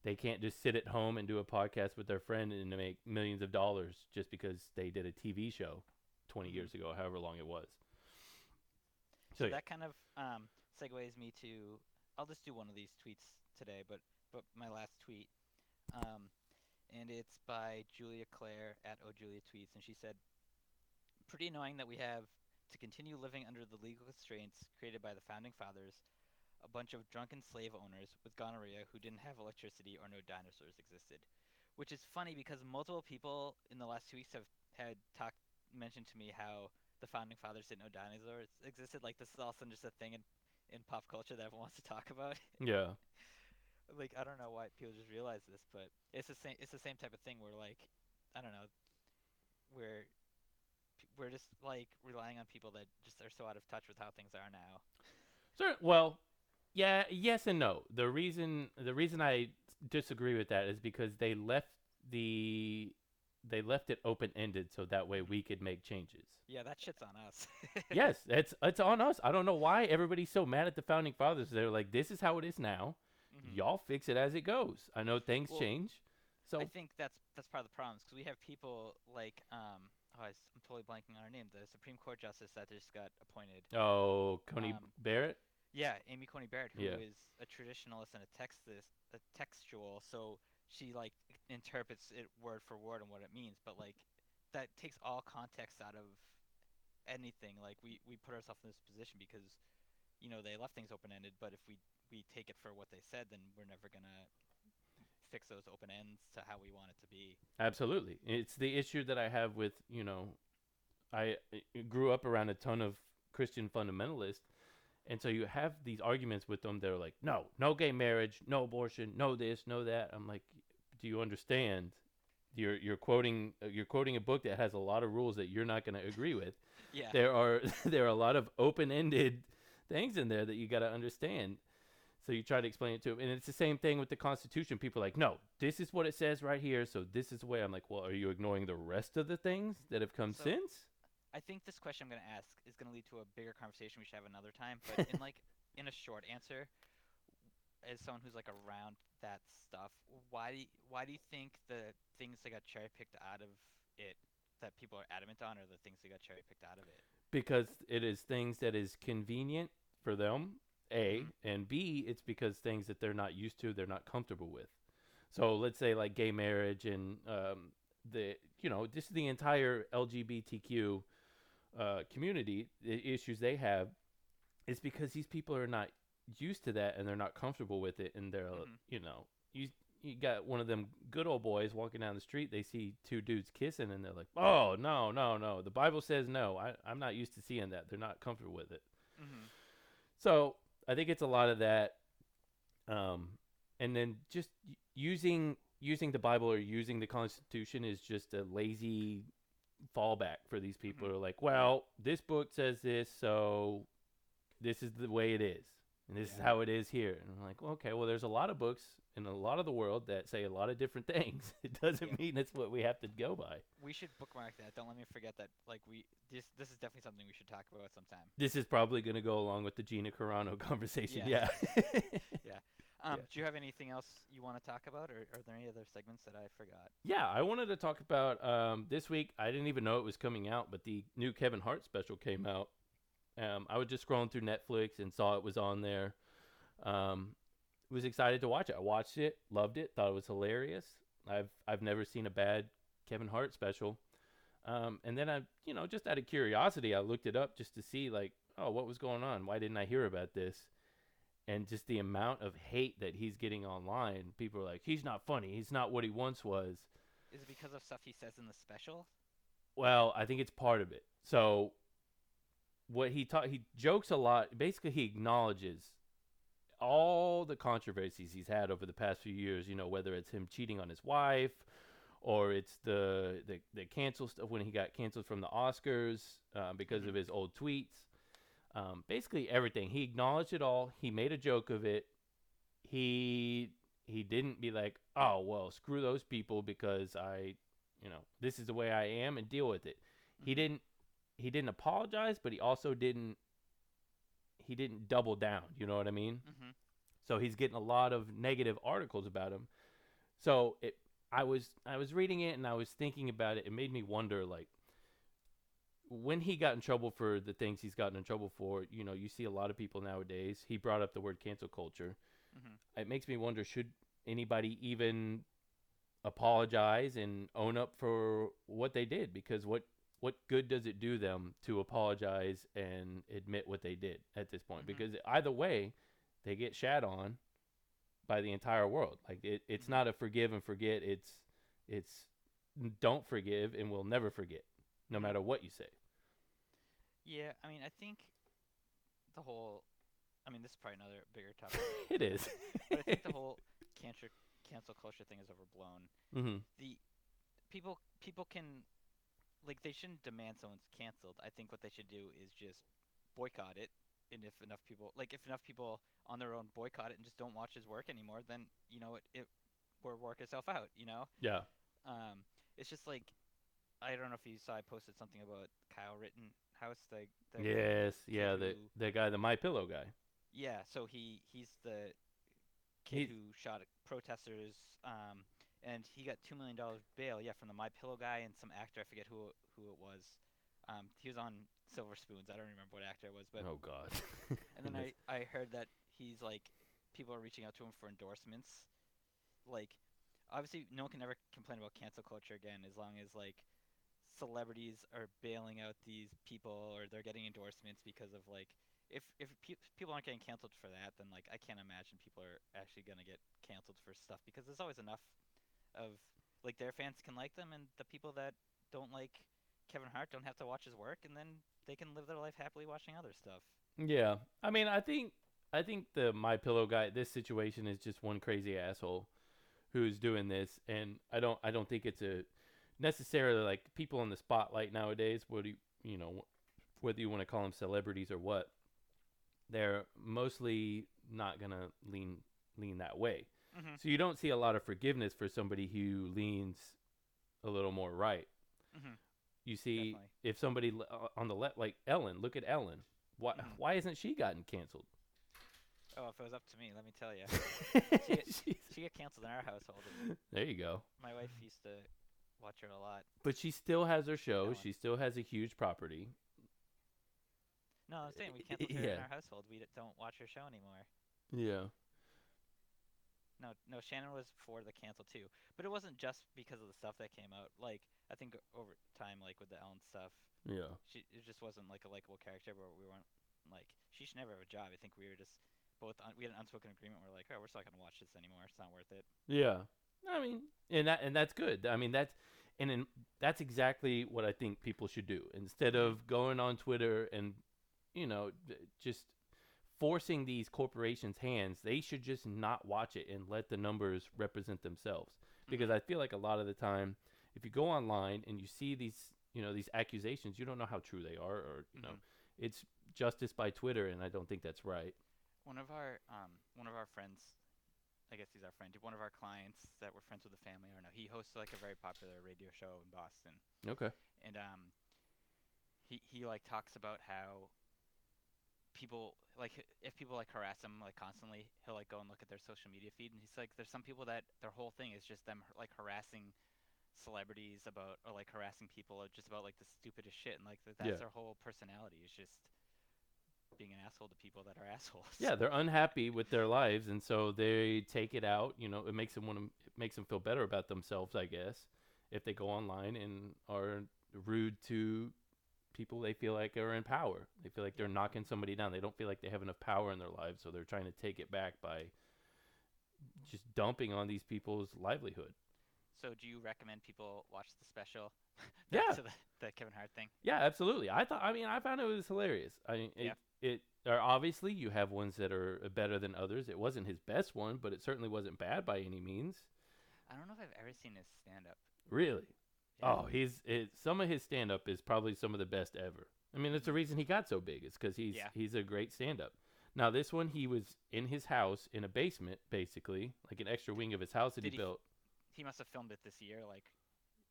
Speaker 2: they can't just sit at home and do a podcast with their friend and make millions of dollars just because they did a TV show 20
Speaker 1: Mhm.
Speaker 2: years ago, however long it was.
Speaker 1: So
Speaker 2: So
Speaker 1: that kind of um, segues me to. I'll just do one of these tweets today, but but my last tweet, um, and it's by Julia Claire at O Julia Tweets, and she said, "Pretty annoying that we have to continue living under the legal constraints created by the founding fathers, a bunch of drunken slave owners with gonorrhea who didn't have electricity or no dinosaurs existed." Which is funny because multiple people in the last two weeks have had talked mentioned to me how the founding fathers didn't know dinosaurs existed. Like this is all of a sudden just a thing in, in pop culture that everyone wants to talk about.
Speaker 2: yeah.
Speaker 1: like I don't know why people just realize this, but it's the same. It's the same type of thing where like I don't know, where we're just like relying on people that just are so out of touch with how things are now.
Speaker 2: Sure. Well, yeah, yes and no. The reason the reason I disagree with that is because they left the they left it open ended so that way we could make changes.
Speaker 1: Yeah, that shit's on us.
Speaker 2: yes, it's it's on us. I don't know why everybody's so mad at the founding fathers. They're like, this is how it is now.
Speaker 1: Mhm.
Speaker 2: Y'all fix it as it goes. I know things
Speaker 1: Well,
Speaker 2: change. So
Speaker 1: I think that's that's part of the problems because we have people like um oh I, am totally blanking on her name the Supreme Court justice that just got appointed.
Speaker 2: oh, Coney
Speaker 1: um,
Speaker 2: Barrett.
Speaker 1: Yeah, Amy Coney Barrett, who is
Speaker 2: Yeah.
Speaker 1: a traditionalist and a textus, a textual, so she like interprets it word for word and what it means, but like that takes all context out of anything. Like we we put ourselves in this position because you know they left things open ended, but if we we take it for what they said, then we're never gonna fix those open ends to how we want it to be.
Speaker 2: Absolutely. It's the issue that I have with, you know, I I grew up around a ton of Christian fundamentalists. And so you have these arguments with them. They're like, no, no gay marriage, no abortion, no this, no that. I'm like, do you understand? You're you're quoting uh, you're quoting a book that has a lot of rules that you're not going to agree with.
Speaker 1: Yeah.
Speaker 2: There are there are a lot of open ended things in there that you got to understand. So you try to explain it to them, and it's the same thing with the Constitution. People are like, no, this is what it says right here, so this is the way. I'm like, well, are you ignoring the rest of the things that have come
Speaker 1: So-
Speaker 2: since?
Speaker 1: I think this question I'm going to ask is going to lead to a bigger conversation we should have another time. But in like in a short answer, as someone who's like around that stuff, why do you, why do you think the things that got cherry picked out of it that people are adamant on are the things that got cherry picked out of it?
Speaker 2: Because it is things that is convenient for them, A,
Speaker 1: Mhm.
Speaker 2: and B, it's because things that they're not used to, they're not comfortable with. So let's say like gay marriage and um, the you know just the entire LGBTQ uh, community, the issues they have, is because these people are not used to that and they're not comfortable with it, and they're
Speaker 1: Mhm.
Speaker 2: you know you you got one of them good old boys walking down the street, they see two dudes kissing, and they're like, oh no no no, the Bible says no. I I'm not used to seeing that. They're not comfortable with it.
Speaker 1: Mm-hmm.
Speaker 2: So I think it's a lot of that, um, and then just using using the Bible or using the Constitution is just a lazy fallback for these people.
Speaker 1: Mhm.
Speaker 2: Who are like, well, this book says this, so this is the way it is, and this is how it is here. And I'm like, well, okay, well, there's a lot of books in a lot of the world that say a lot of different things. It doesn't
Speaker 1: Yeah.
Speaker 2: mean it's what we have to go by.
Speaker 1: We should bookmark that. Don't let me forget that. Like we this this is definitely something we should talk about sometime.
Speaker 2: This is probably going to go along with the Gina Carano conversation.
Speaker 1: Yeah.
Speaker 2: yeah.
Speaker 1: Um,
Speaker 2: Yeah.
Speaker 1: Do you have anything else you want to talk about, or are there any other segments that I forgot?
Speaker 2: Yeah, I wanted to talk about um, this week. I didn't even know it was coming out, but the new Kevin Hart special came out. Um, I was just scrolling through Netflix and saw it was on there. Um, was excited to watch it. I watched it, loved it, thought it was hilarious. I've I've never seen a bad Kevin Hart special. Um, and then I, you know, just out of curiosity, I looked it up just to see like, oh, what was going on? Why didn't I hear about this? And just the amount of hate that he's getting online. People are like, he's not funny. He's not what he once was.
Speaker 1: Is it because of stuff he says in the special?
Speaker 2: Well, I think it's part of it. So what he taught he jokes a lot. Basically, he acknowledges all the controversies he's had over the past few years, you know, whether it's him cheating on his wife or it's the the, the cancel stuff when he got canceled from the Oscars uh, because
Speaker 1: Mhm.
Speaker 2: of his old tweets. Um, basically everything. He acknowledged it all. He made a joke of it. He he didn't be like, "Oh, well, screw those people because I, you know, this is the way I am and deal with it." He
Speaker 1: Mhm.
Speaker 2: didn't he didn't apologize, but he also didn't he didn't double down, you know what I mean?
Speaker 1: Mm-hmm.
Speaker 2: So he's getting a lot of negative articles about him. So it I was I was reading it and I was thinking about it. It made me wonder like when he got in trouble for the things he's gotten in trouble for, you know, you see a lot of people nowadays. He brought up the word cancel culture.
Speaker 1: Mm-hmm.
Speaker 2: It makes me wonder should anybody even apologize and own up for what they did because what what good does it do them to apologize and admit what they did at this point
Speaker 1: Mhm.
Speaker 2: because either way they get shat on by the entire world like it, it's
Speaker 1: Mhm.
Speaker 2: not a forgive and forget it's it's don't forgive and we'll never forget no matter what you say
Speaker 1: Yeah, I mean, I think the whole. I mean, this is probably another bigger topic,
Speaker 2: it is
Speaker 1: but I think the whole cancel cancel culture thing is overblown.
Speaker 2: hmm
Speaker 1: The people people can like they shouldn't demand someone's canceled. I think what they should do is just boycott it. And if enough people like if enough people on their own boycott it and just don't watch his work anymore, then you know it it will work itself out. You know.
Speaker 2: yeah
Speaker 1: Um, it's just like I don't know if you saw I posted something about Kyle Rittenhouse, the, the
Speaker 2: yes yeah the
Speaker 1: who-
Speaker 2: the guy the my pillow guy
Speaker 1: yeah. So he he's the kid
Speaker 2: He-
Speaker 1: who shot protesters, um, and he got two million dollars bail. Yeah, from the My Pillow guy and some actor. I forget who who it was. Um, he was on Silver Spoons. I don't remember what actor it was, but
Speaker 2: oh god
Speaker 1: and then I I heard that he's like people are reaching out to him for endorsements. Like obviously no one can ever complain about cancel culture again as long as like celebrities are bailing out these people or they're getting endorsements because of like if if pe- people aren't getting canceled for that then like I can't imagine people are actually going to get canceled for stuff because there's always enough of like their fans can like them and the people that don't like Kevin Hart don't have to watch his work and then they can live their life happily watching other stuff.
Speaker 2: Yeah, I mean, I think I think the my pillow guy. This situation is just one crazy asshole who's doing this, and I don't I don't think it's a necessarily like people in the spotlight nowadays. What do you you know whether you want to call them celebrities or what? They're mostly not gonna lean lean that way.
Speaker 1: Mm-hmm.
Speaker 2: So you don't see a lot of forgiveness for somebody who leans a little more right.
Speaker 1: Mm-hmm.
Speaker 2: You see,
Speaker 1: Definitely.
Speaker 2: if somebody uh, on the left, like Ellen, look at Ellen. Why
Speaker 1: Mhm.
Speaker 2: why hasn't she gotten canceled?
Speaker 1: Oh, if it was up to me, let me tell you,
Speaker 2: She's-
Speaker 1: she got canceled in our household.
Speaker 2: there you go.
Speaker 1: My wife used to watch her a lot.
Speaker 2: But she still has her show. She still has a huge property.
Speaker 1: No, I'm saying we canceled her in our household. We don't watch her show anymore.
Speaker 2: Yeah.
Speaker 1: No, no, Shannon was for the cancel too, but it wasn't just because of the stuff that came out. Like I think over time, like with the Ellen stuff,
Speaker 2: Yeah.
Speaker 1: she it just wasn't like a likable character. Where we weren't like she should never have a job. I think we were just both un- we had an unspoken agreement. We're like, oh, we're not gonna watch this anymore. It's not worth it.
Speaker 2: Yeah. I mean, and that and that's good. I mean, that's and in, that's exactly what I think people should do. Instead of going on Twitter and you know, just forcing these corporations' hands, they should just not watch it and let the numbers represent themselves. Because I feel like a lot of the time, if you go online and you see these, you know, these accusations, you don't know how true they are, or you know,
Speaker 1: Mhm.
Speaker 2: it's justice by Twitter, and I don't think that's right.
Speaker 1: One of our um one of our friends, I guess he's our friend. One of our clients that we're friends with the family. I don't know. He hosts like a very popular radio show in Boston,
Speaker 2: Okay.
Speaker 1: and um, he he like talks about how people like if people like harass him like constantly, he'll like go and look at their social media feed, and he's like, there's some people that their whole thing is just them like harassing celebrities about or like harassing people just about like the stupidest shit, and like that's
Speaker 2: Yeah.
Speaker 1: their whole personality is just being an asshole to people that are assholes.
Speaker 2: Yeah, they're unhappy with their lives, and so they take it out. You know, it makes them want to. It makes them feel better about themselves, I guess, if they go online and are rude to people they feel like are in power. They feel like they're knocking somebody down. They don't feel like they have enough power in their lives, so they're trying to take it back by just dumping on these people's livelihood.
Speaker 1: So do you recommend people watch the special?
Speaker 2: Yeah.
Speaker 1: To the, the Kevin Hart thing.
Speaker 2: Yeah, absolutely. I thought. I mean, I found it was hilarious. I mean, it,
Speaker 1: Yeah.
Speaker 2: it. Or obviously, you have ones that are better than others. It wasn't his best one, but it certainly wasn't bad by any means.
Speaker 1: I don't know if I've ever seen his stand up.
Speaker 2: Really. Oh, he's it, some of his stand up is probably some of the best ever. I mean, that's the reason he got so big. It's because he's
Speaker 1: Yeah.
Speaker 2: he's a great stand up. Now, this one he was in his house in a basement, basically, like an extra wing of his house that
Speaker 1: Did
Speaker 2: he built.
Speaker 1: He must have filmed it this year, like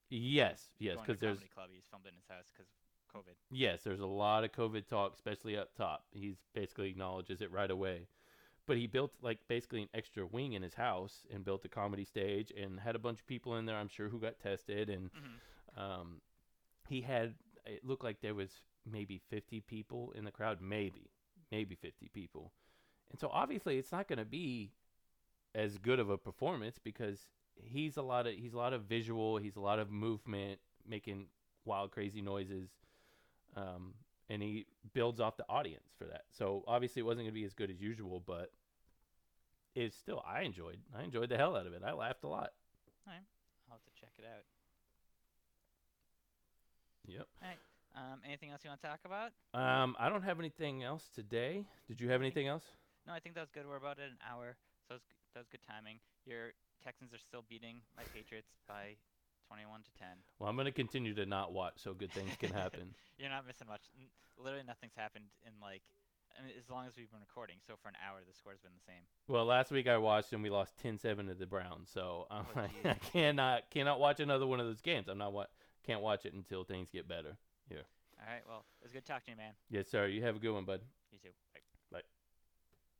Speaker 2: Yes, yes, because there's
Speaker 1: comedy club. He's filmed it in his house because COVID.
Speaker 2: Yes, there's a lot of COVID talk, especially up top. He's basically acknowledges it right away. But he built like basically an extra wing in his house and built a comedy stage and had a bunch of people in there, I'm sure, who got tested. And
Speaker 1: hmm
Speaker 2: um, he had it looked like there was maybe 50 people in the crowd, maybe, maybe 50 people. And so obviously it's not going to be as good of a performance because he's a lot of he's a lot of visual, he's a lot of movement, making wild crazy noises. Um, and he builds off the audience for that. So obviously it wasn't going to be as good as usual, but it's still I enjoyed. I enjoyed the hell out of it. I laughed a lot.
Speaker 1: I'll have to check it out.
Speaker 2: Yep. All right.
Speaker 1: Um, anything else you want to talk about?
Speaker 2: Um, I don't have anything else today. Did you have anything else?
Speaker 1: No, I think that was good. We're about at an hour, so that was good timing. Your Texans are still beating my Patriots by 21 to 10.
Speaker 2: Well, I'm going to continue to not watch so good things can happen.
Speaker 1: You're not missing much. Literally, nothing's happened in like, I mean, as long as we've been recording. So for an hour, the score's been the same.
Speaker 2: well, last week I watched and we lost 10-7 to the Browns. So um,
Speaker 1: Oh,
Speaker 2: I
Speaker 1: geez.
Speaker 2: cannot cannot watch another one of those games. I'm not wa- can't watch it until things get better. Yeah.
Speaker 1: All right. Well, it was good talking to you, man.
Speaker 2: Yes, sir. You have a good one, bud.
Speaker 1: You too.